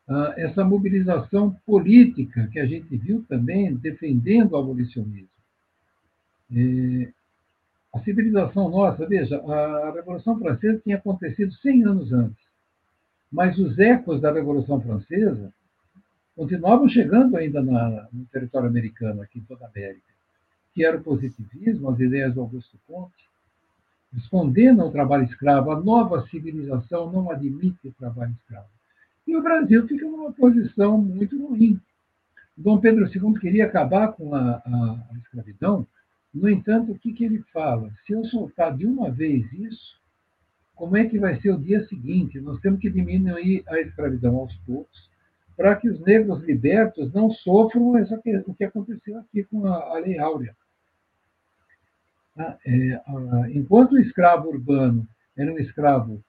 Ah, essa mobilização política que a gente viu também defendendo o abolicionismo. a civilização nossa, veja, a Revolução Francesa tinha acontecido 100 anos antes, mas os ecos da Revolução Francesa continuavam chegando ainda na, no território americano, aqui em toda a América, que era o positivismo, as ideias do Augusto Comte, respondendo ao trabalho escravo, a nova civilização não admite o trabalho escravo. E o Brasil fica numa posição muito ruim. Dom Pedro II queria acabar com a, a, a escravidão, no entanto, o que, que ele fala? Se eu soltar de uma vez isso, como é que vai ser o dia seguinte? Nós temos que diminuir a escravidão aos poucos, para que os negros libertos não sofram o que aconteceu aqui com a, a Lei Áurea. Ah, é, enquanto o escravo urbano era um escravo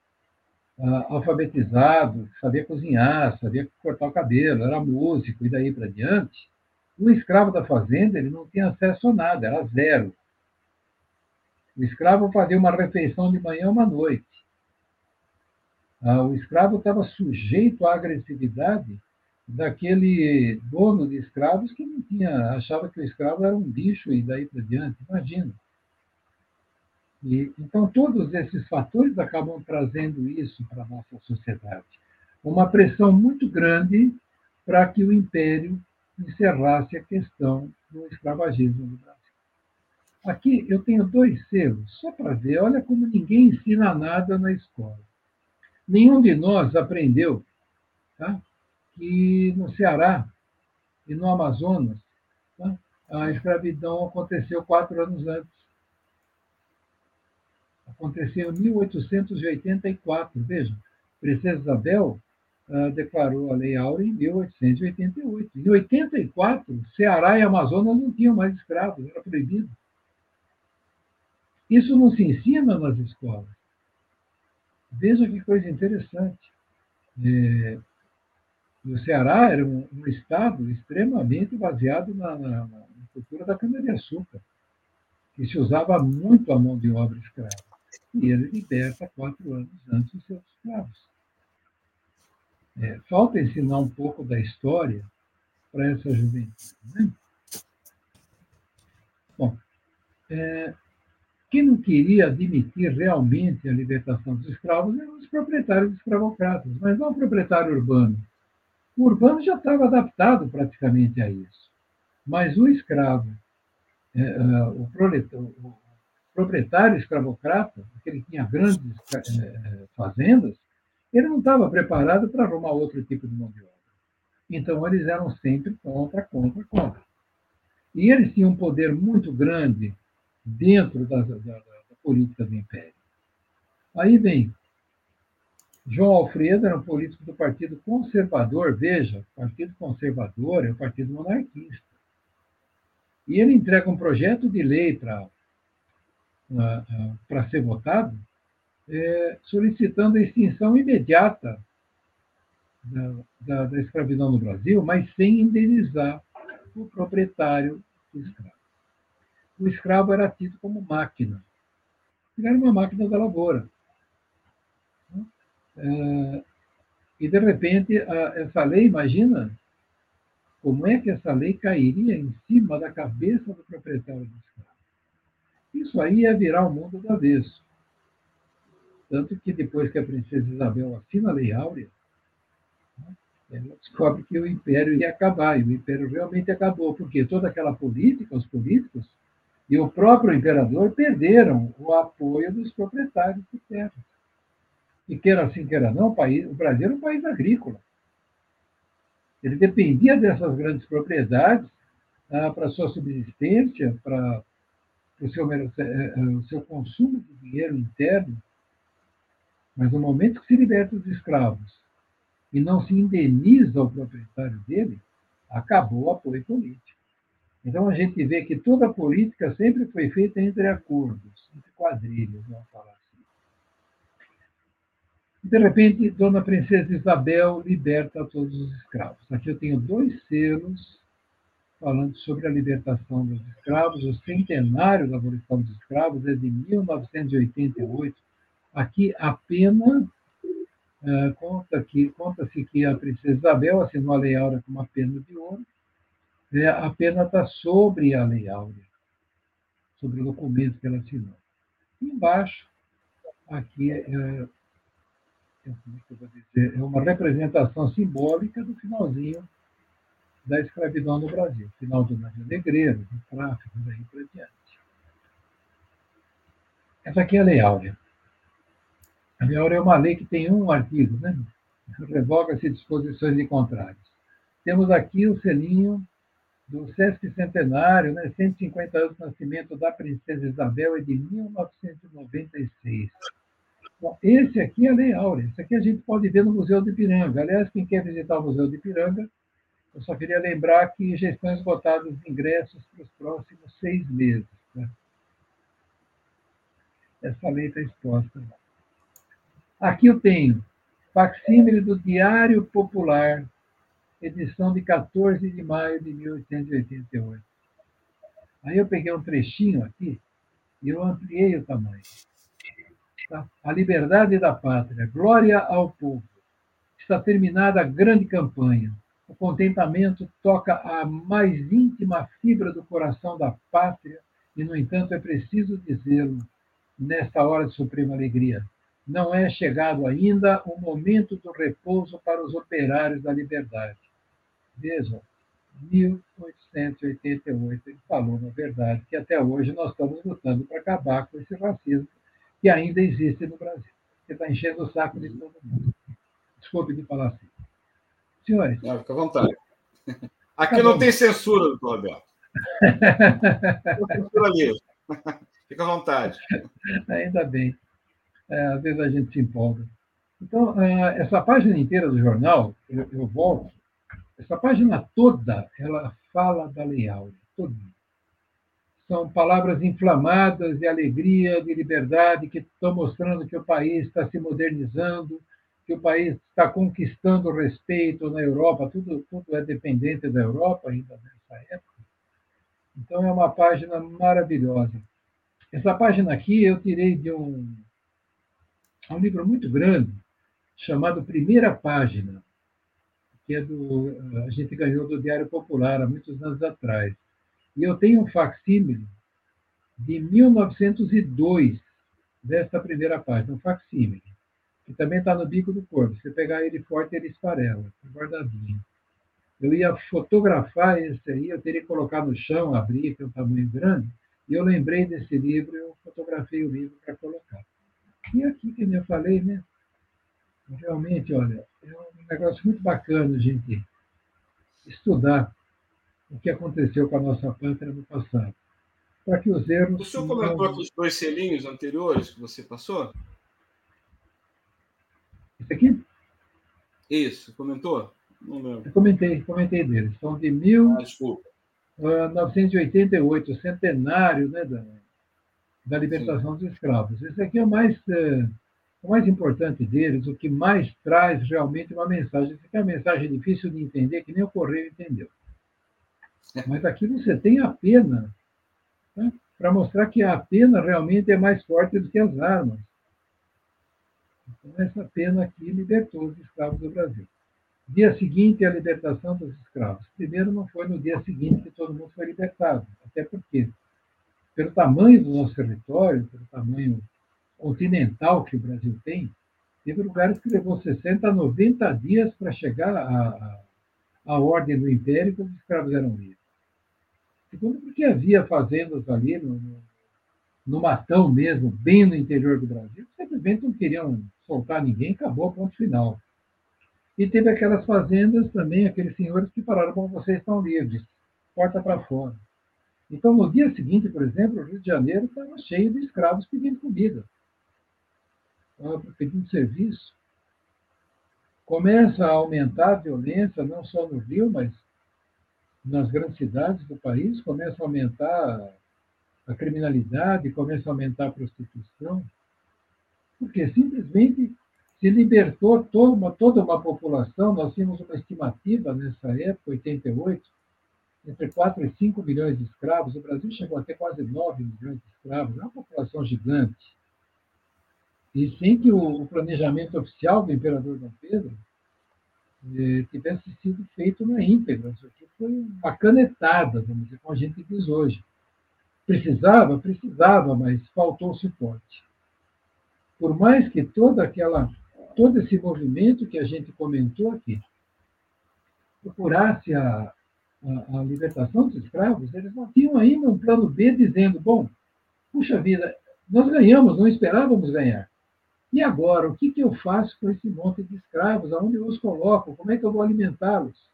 uh, alfabetizado, sabia cozinhar, sabia cortar o cabelo, era músico e daí para diante, o escravo da fazenda ele não tinha acesso a nada, era zero. O escravo fazia uma refeição de manhã uma noite. Uh, o escravo estava sujeito à agressividade daquele dono de escravos que não tinha, achava que o escravo era um bicho e daí para diante. Imagina. E, então, todos esses fatores acabam trazendo isso para a nossa sociedade. Uma pressão muito grande para que o império encerrasse a questão do escravagismo no Brasil. Aqui eu tenho dois selos, só para ver, olha como ninguém ensina nada na escola. Nenhum de nós aprendeu tá? Que no Ceará e no Amazonas tá? a escravidão aconteceu quatro anos antes. Aconteceu em 1884. Veja, Princesa Isabel uh, declarou a Lei Áurea em 1888. Em 84, Ceará e Amazonas não tinham mais escravos, era proibido. Isso não se ensina nas escolas. Veja que coisa interessante. É, o Ceará era um, um estado extremamente baseado na, na, na cultura da cana-de-açúcar, que se usava muito a mão de obra escrava. E ele liberta quatro anos antes os seus escravos. É, falta ensinar um pouco da história para essa juventude. Né? Bom, é, quem não queria admitir realmente a libertação dos escravos eram os proprietários escravocratas, mas não o proprietário urbano. O urbano já estava adaptado praticamente a isso. Mas o escravo, é, é, o, proprietário escravocrata, que tinha grandes é, fazendas, ele não estava preparado para arrumar outro tipo de mão de obra. Então, eles eram sempre contra, contra, contra. E eles tinham um poder muito grande dentro da, da, da política do Império. Aí vem João Alfredo era um político do Partido Conservador, veja, Partido Conservador é o Partido Monarquista. E ele entrega um projeto de lei para para ser votado, é, solicitando a extinção imediata da, da, da, escravidão no Brasil, mas sem indenizar o proprietário do escravo. O escravo era tido como máquina. Ele era uma máquina da lavoura. É, e, de repente, essa lei, imagina como é que essa lei cairia em cima da cabeça do proprietário do escravo. Isso aí ia virar o mundo do avesso. Tanto que depois que a princesa Isabel assina a Lei Áurea, né, ela descobre que o império ia acabar, e o império realmente acabou, porque toda aquela política, os políticos e o próprio imperador perderam o apoio dos proprietários de terras. E queira assim, queira não, o, Brasil era um país agrícola. Ele dependia dessas grandes propriedades ah, para sua subsistência, para o seu, eh, eh, o seu consumo de dinheiro interno. Mas no momento que se liberta os escravos e não se indeniza o proprietário dele, acabou o apoio político. Então a gente vê que toda a política sempre foi feita entre acordos, entre quadrilhas, vamos falar de repente, Dona Princesa Isabel liberta todos os escravos. Aqui eu tenho dois selos falando sobre a libertação dos escravos. O centenário da abolição dos escravos é de 1988. Aqui a pena uh, conta que conta-se que a princesa Isabel assinou a Lei Áurea com uma pena de ouro. É, a pena está sobre a Lei Áurea, sobre o documento que ela assinou. Embaixo, aqui é, é uma representação simbólica do finalzinho da escravidão no Brasil, final do navio negreiro, do tráfico, daí para diante. Essa aqui é a Lei Áurea. A Lei Áurea é uma lei que tem um artigo, né? Revoga-se disposições de contrários. Temos aqui o selinho do Sesc Centenário, né? 150 anos do nascimento da Princesa Isabel, é de 1996. Esse aqui é a Lei Áurea. Esse aqui a gente pode ver no Museu de Ipiranga. Aliás, quem quer visitar o Museu de Ipiranga, eu só queria lembrar que já estão esgotados os ingressos para os próximos seis meses. Né? Essa lei está exposta. Aqui eu tenho facsímile do Diário Popular, edição de 14 de maio de 1888. Aí eu peguei um trechinho aqui e eu ampliei o tamanho. A liberdade da pátria, glória ao povo. Está terminada a grande campanha. O contentamento toca a mais íntima fibra do coração da pátria e, no entanto, é preciso dizê-lo nesta hora de suprema alegria. Não é chegado ainda o momento do repouso para os operários da liberdade. Vejam, 1888 ele falou, na verdade, que até hoje nós estamos lutando para acabar com esse racismo que ainda existe no Brasil, que está enchendo o saco de todo mundo. Desculpe de falar assim. Senhores. Não, fica à vontade. Aqui não tem censura, doutor censura ali. Fica à vontade. Ainda bem. É, às vezes a gente se empolga. Então, é, essa página inteira do jornal, eu, eu volto, essa página toda, ela fala da Lei Áurea, toda. São palavras inflamadas de alegria, de liberdade, que estão mostrando que o país está se modernizando, que o país está conquistando respeito na Europa, tudo, tudo é dependente da Europa ainda nessa época. Então, é uma página maravilhosa. Essa página aqui eu tirei de um, um livro muito grande, chamado Primeira Página, que é do, a gente ganhou do Diário Popular há muitos anos atrás. E eu tenho um facsímile de 1902 dessa primeira página, um facsímile, que também está no bico do corpo. Se pegar ele forte, ele esfarela, tá guardadinho. Eu ia fotografar esse aí, eu teria que colocar no chão, abrir, tem um tamanho grande, e eu lembrei desse livro, eu fotografei o livro para colocar. E aqui, que eu falei, né? Realmente, olha, é um negócio muito bacana gente estudar o que aconteceu com a nossa pátria no passado. Para que os erros. O senhor comentou aqui os dois selinhos anteriores que você passou? Esse aqui? Isso, comentou? Não lembro. Eu comentei, comentei deles. São de mil... ah, desculpa. 1988, o centenário né, da, da libertação Sim. dos escravos. Esse aqui é o mais, é, o mais importante deles, o que mais traz realmente uma mensagem. Essa aqui é uma mensagem difícil de entender, que nem o Correio entendeu. Mas aqui você tem a pena, né, para mostrar que a pena realmente é mais forte do que as armas. Então, essa pena aqui libertou os escravos do Brasil. Dia seguinte, a libertação dos escravos. Primeiro, não foi no dia seguinte que todo mundo foi libertado, até porque, pelo tamanho do nosso território, pelo tamanho continental que o Brasil tem, teve lugares que levou 60 a 90 dias para chegar à, à ordem do Império que os escravos eram livres. Segundo, porque havia fazendas ali no, no, matão mesmo, bem no interior do Brasil, simplesmente não queriam soltar ninguém, acabou, ponto final. E teve aquelas fazendas também, aqueles senhores que falaram, bom, vocês estão livres, porta para fora. Então, no dia seguinte, por exemplo, o Rio de Janeiro estava cheio de escravos pedindo comida, pedindo serviço. Começa a aumentar a violência, não só no Rio, mas nas grandes cidades do país, começa a aumentar a criminalidade, começa a aumentar a prostituição, porque simplesmente se libertou toda uma, população, nós tínhamos uma estimativa nessa época, 88, entre 4 e 5 milhões de escravos, o Brasil chegou a ter quase 9 milhões de escravos, é uma população gigante. E sem que o, planejamento oficial do imperador Dom Pedro tivesse sido feito na íntegra. Isso aqui foi uma canetada, vamos dizer, como a gente diz hoje. Precisava? Precisava, mas faltou suporte. Por mais que toda aquela todo esse movimento que a gente comentou aqui procurasse a, a, a, libertação dos escravos, eles não tinham ainda um plano B dizendo, bom, puxa vida, nós ganhamos, não esperávamos ganhar. E agora, o que, que eu faço com esse monte de escravos? Aonde eu os coloco? Como é que eu vou alimentá-los?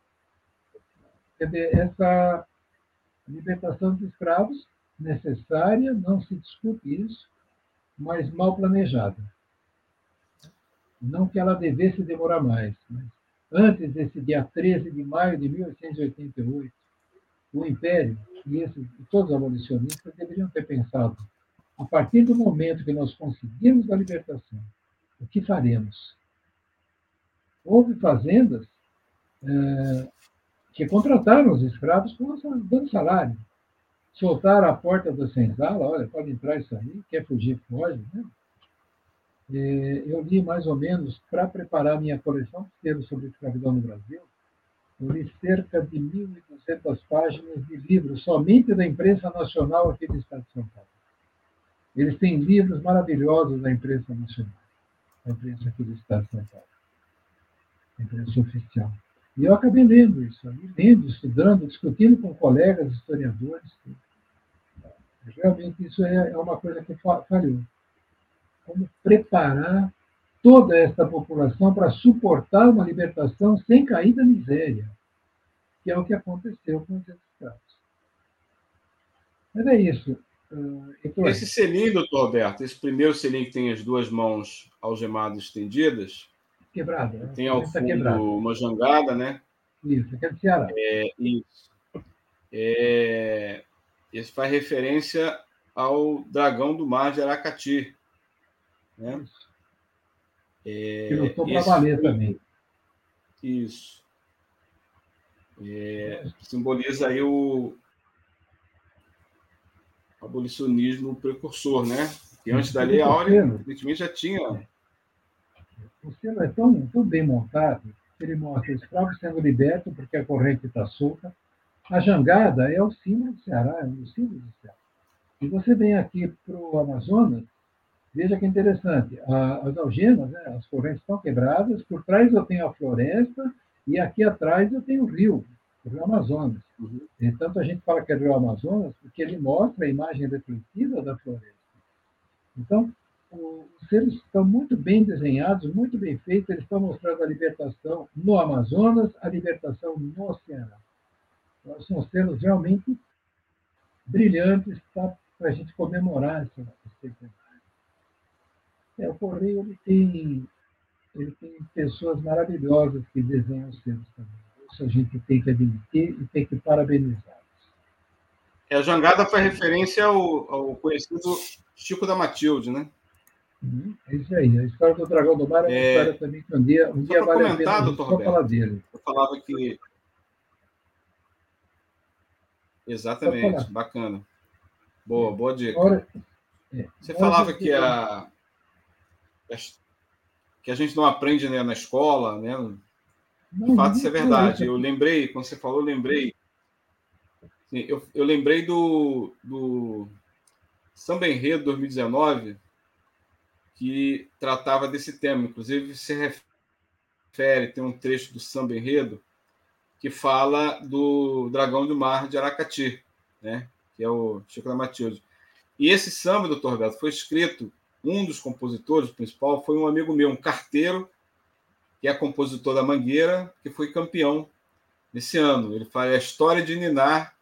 Quer dizer, essa libertação dos escravos, necessária, não se discute isso, mas mal planejada. Não que ela devesse demorar mais, mas antes desse dia 13 de maio de 1888, o Império e, esses, todos os abolicionistas deveriam ter pensado, a partir do momento que nós conseguimos a libertação, o que faremos? Houve fazendas é, que contrataram os escravos dando salário. Soltaram a porta da senzala, olha, pode entrar isso aí, quer fugir, foge. Né? E eu li mais ou menos, para preparar minha coleção textos sobre escravidão no Brasil, eu li cerca de 1.200 páginas de livros somente da imprensa nacional aqui do Estado de São Paulo. Eles têm livros maravilhosos da imprensa nacional, da imprensa aqui do Estado de São Paulo, a imprensa oficial. E eu acabei lendo isso, lendo, estudando, discutindo com colegas historiadores. Realmente isso é, é uma coisa que falhou. Como preparar toda essa população para suportar uma libertação sem cair da miséria, que é o que aconteceu com os escravos. Mas é isso. Uh, esse selinho, doutor Roberto, esse primeiro selinho que tem as duas mãos algemadas estendidas, quebrada. Né? Tem ao fundo quebrada. uma jangada, né? Isso, aqui é do Ceará. É, isso. É, isso faz referência ao dragão do mar de Aracati. Né? É, que lutou para valer também. Isso. É, simboliza aí o abolicionismo precursor, né? Que antes da Lei Áurea, evidentemente, já tinha o selo é tão, tão bem montado ele mostra escravos sendo libertos porque a corrente está solta. A jangada é o símbolo do Ceará, é dos símbolos do Ceará. E você vem aqui para o Amazonas, veja que interessante. As algemas, né, as correntes estão quebradas, por trás eu tenho a floresta e aqui atrás eu tenho o rio, o rio Amazonas. Uhum. A gente fala que é o rio Amazonas porque ele mostra a imagem refletida da floresta. Então, os selos estão muito bem desenhados, muito bem feitos, eles estão mostrando a libertação no Amazonas, a libertação no Ceará. Então, são selos realmente brilhantes para a gente comemorar essa centenário. É, o Correio ele tem, ele tem pessoas maravilhosas que desenham os selos também. Isso a gente tem que admitir e tem que parabenizá-los. É, a jangada foi referência ao, ao conhecido Chico da Matilde, né? Uhum, é isso aí. A história do Dragão do Mar é uma é... história também que um dia, um dia vale a pena só falar dele. Eu falava que. Exatamente, bacana. Boa, boa dica. É. Você falava que a... que a gente não aprende né, na escola, né? De não, fato, isso é verdade. Eu lembrei, quando você falou, eu lembrei. Eu, eu lembrei do, do Samba Enredo 2019 que tratava desse tema. Inclusive, se refere, tem um trecho do samba enredo que fala do Dragão do Mar de Aracati, né? que é o Chico da Matilde. E esse samba, doutor Roberto, foi escrito, um dos compositores principal foi um amigo meu, um carteiro, que é compositor da Mangueira, que foi campeão nesse ano. Ele fala a história de Ninar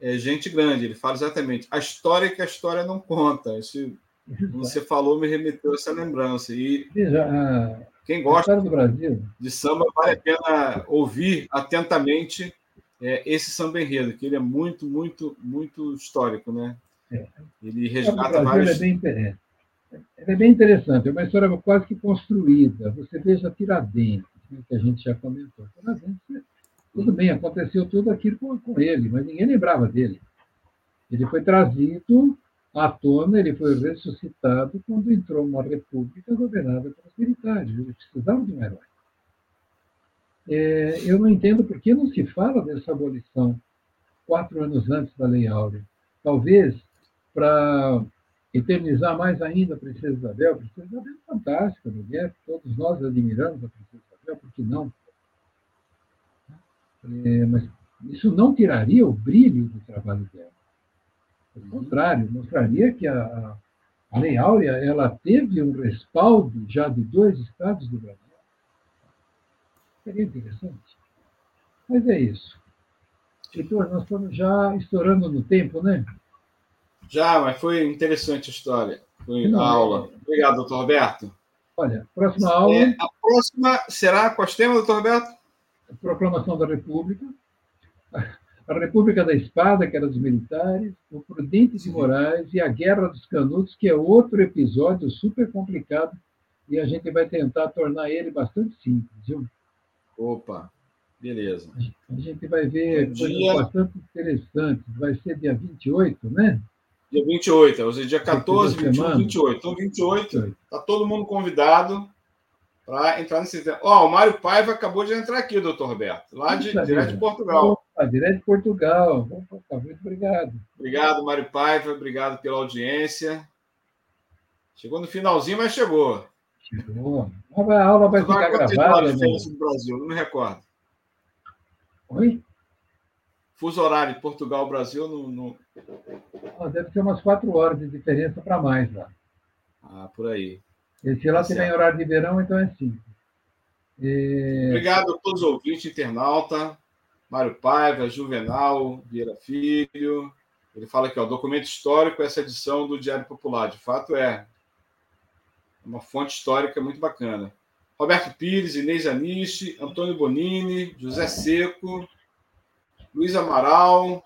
é gente grande. Ele fala exatamente a história que a história não conta. Esse você falou, me remeteu essa lembrança. E Veja, quem gosta do Brasil. de samba, vale a pena ouvir atentamente é, esse samba enredo, que ele é muito, muito, muito histórico, né? É. Ele resgata vários. É bem, é, bem interessante, é uma história quase que construída. Você veja Tiradentes, né, que a gente já comentou. Tiradentes, tudo bem, aconteceu tudo aquilo com, com ele, mas ninguém lembrava dele. Ele foi trazido à tona, ele foi ressuscitado quando entrou uma república governada pelos militares. Eles precisavam de um herói. É, eu não entendo por que não se fala dessa abolição quatro anos antes da Lei Áurea. Talvez para eternizar mais ainda a Princesa Isabel. A Princesa Isabel é fantástica, mulher, todos nós admiramos a Princesa Isabel, por que não? É, mas isso não tiraria o brilho do trabalho dela. Pelo contrário, mostraria que a, a Lei Áurea ela teve um respaldo já de dois estados do Brasil. Seria interessante. Mas é isso. Heitor, nós estamos já estourando no tempo, né? Já, mas foi interessante a história. Foi a aula. Obrigado, doutor Roberto. Olha, próxima aula. É, a próxima será qual tema, doutor Roberto? A proclamação da República a República da Espada, que era dos militares, o Prudente de Moraes e a Guerra dos Canudos, que é outro episódio super complicado e a gente vai tentar tornar ele bastante simples, viu? Opa, beleza. A gente vai ver coisas bastante interessantes. Vai ser dia 28, né? Dia 28, hoje é dia 14, 21, semana. 28. Então, 28, está todo mundo convidado para entrar nesse tema. Ó, oh, o Mário Paiva acabou de entrar aqui, doutor Roberto, lá de, direto de Portugal. Opa, direto de Portugal. Opa, muito obrigado. Obrigado, Mário Paiva, obrigado pela audiência. Chegou no finalzinho, mas chegou. Chegou. A aula vai Agora, ficar gravada. Né? Brasil, não me recordo. Oi? Fuso horário de Portugal, Brasil, no, no... Deve ser umas quatro horas de diferença para mais lá. Ah, por aí. Esse lá tá tem horário de verão, então é cinco. E... Obrigado a todos os ouvintes, internauta. Mário Paiva, Juvenal, Vieira Filho. Ele fala aqui, ó, documento histórico, essa edição do Diário Popular. De fato, é uma fonte histórica muito bacana. Roberto Pires, Inês Aniche, Antônio Bonini, José Seco, Luiz Amaral,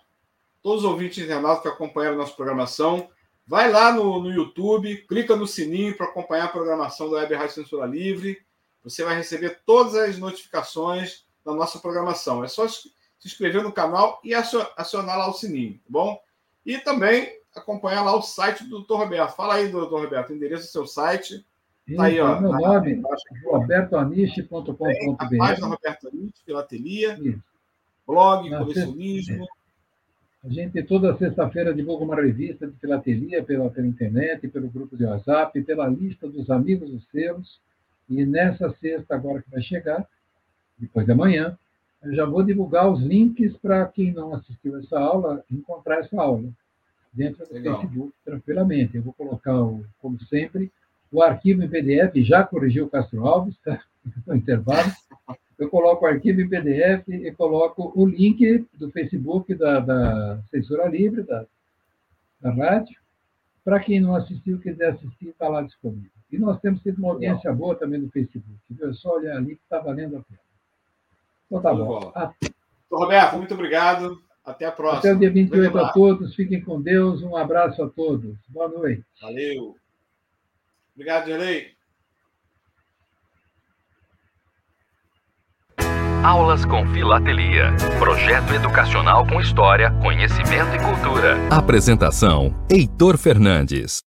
todos os ouvintes internautas que acompanharam a nossa programação. Vai lá no, no YouTube, clica no sininho para acompanhar a programação da Web Rádio Censura Livre. Você vai receber todas as notificações da nossa programação. É só se inscrever no canal e acionar lá o sininho, tá bom? E também acompanhar lá o site do Dr. Roberto. Fala aí, doutor Roberto, endereço do seu site. Tá aí, ó. Meu nome, robertoaniche.com.br. A página Roberto Aniche, Filatelia. Isso blog, colecionismo. A gente toda sexta-feira divulga uma revista de filatelia pela, pela internet, pelo grupo de WhatsApp, pela lista dos amigos dos selos. E nessa sexta, agora que vai chegar, depois da manhã, eu já vou divulgar os links para quem não assistiu essa aula encontrar essa aula dentro do Legal. Facebook tranquilamente. Eu vou colocar, o, como sempre, o arquivo em PDF, já corrigiu o Castro Alves, tá? no intervalo eu coloco o arquivo em PDF e coloco o link do Facebook da, da Censura Livre, da, da rádio, para quem não assistiu, quiser assistir, está lá disponível. E nós temos tido uma audiência boa também no Facebook. Viu? É só olhar ali que está valendo a pena. Então tá bom. Roberto, muito obrigado. Até a próxima. Até o dia 28 a todos. Fiquem com Deus. Um abraço a todos. Boa noite. Valeu. Obrigado, Gerlei. Aulas com Filatelia. Projeto educacional com história, conhecimento e cultura. Apresentação: Heitor Fernandes.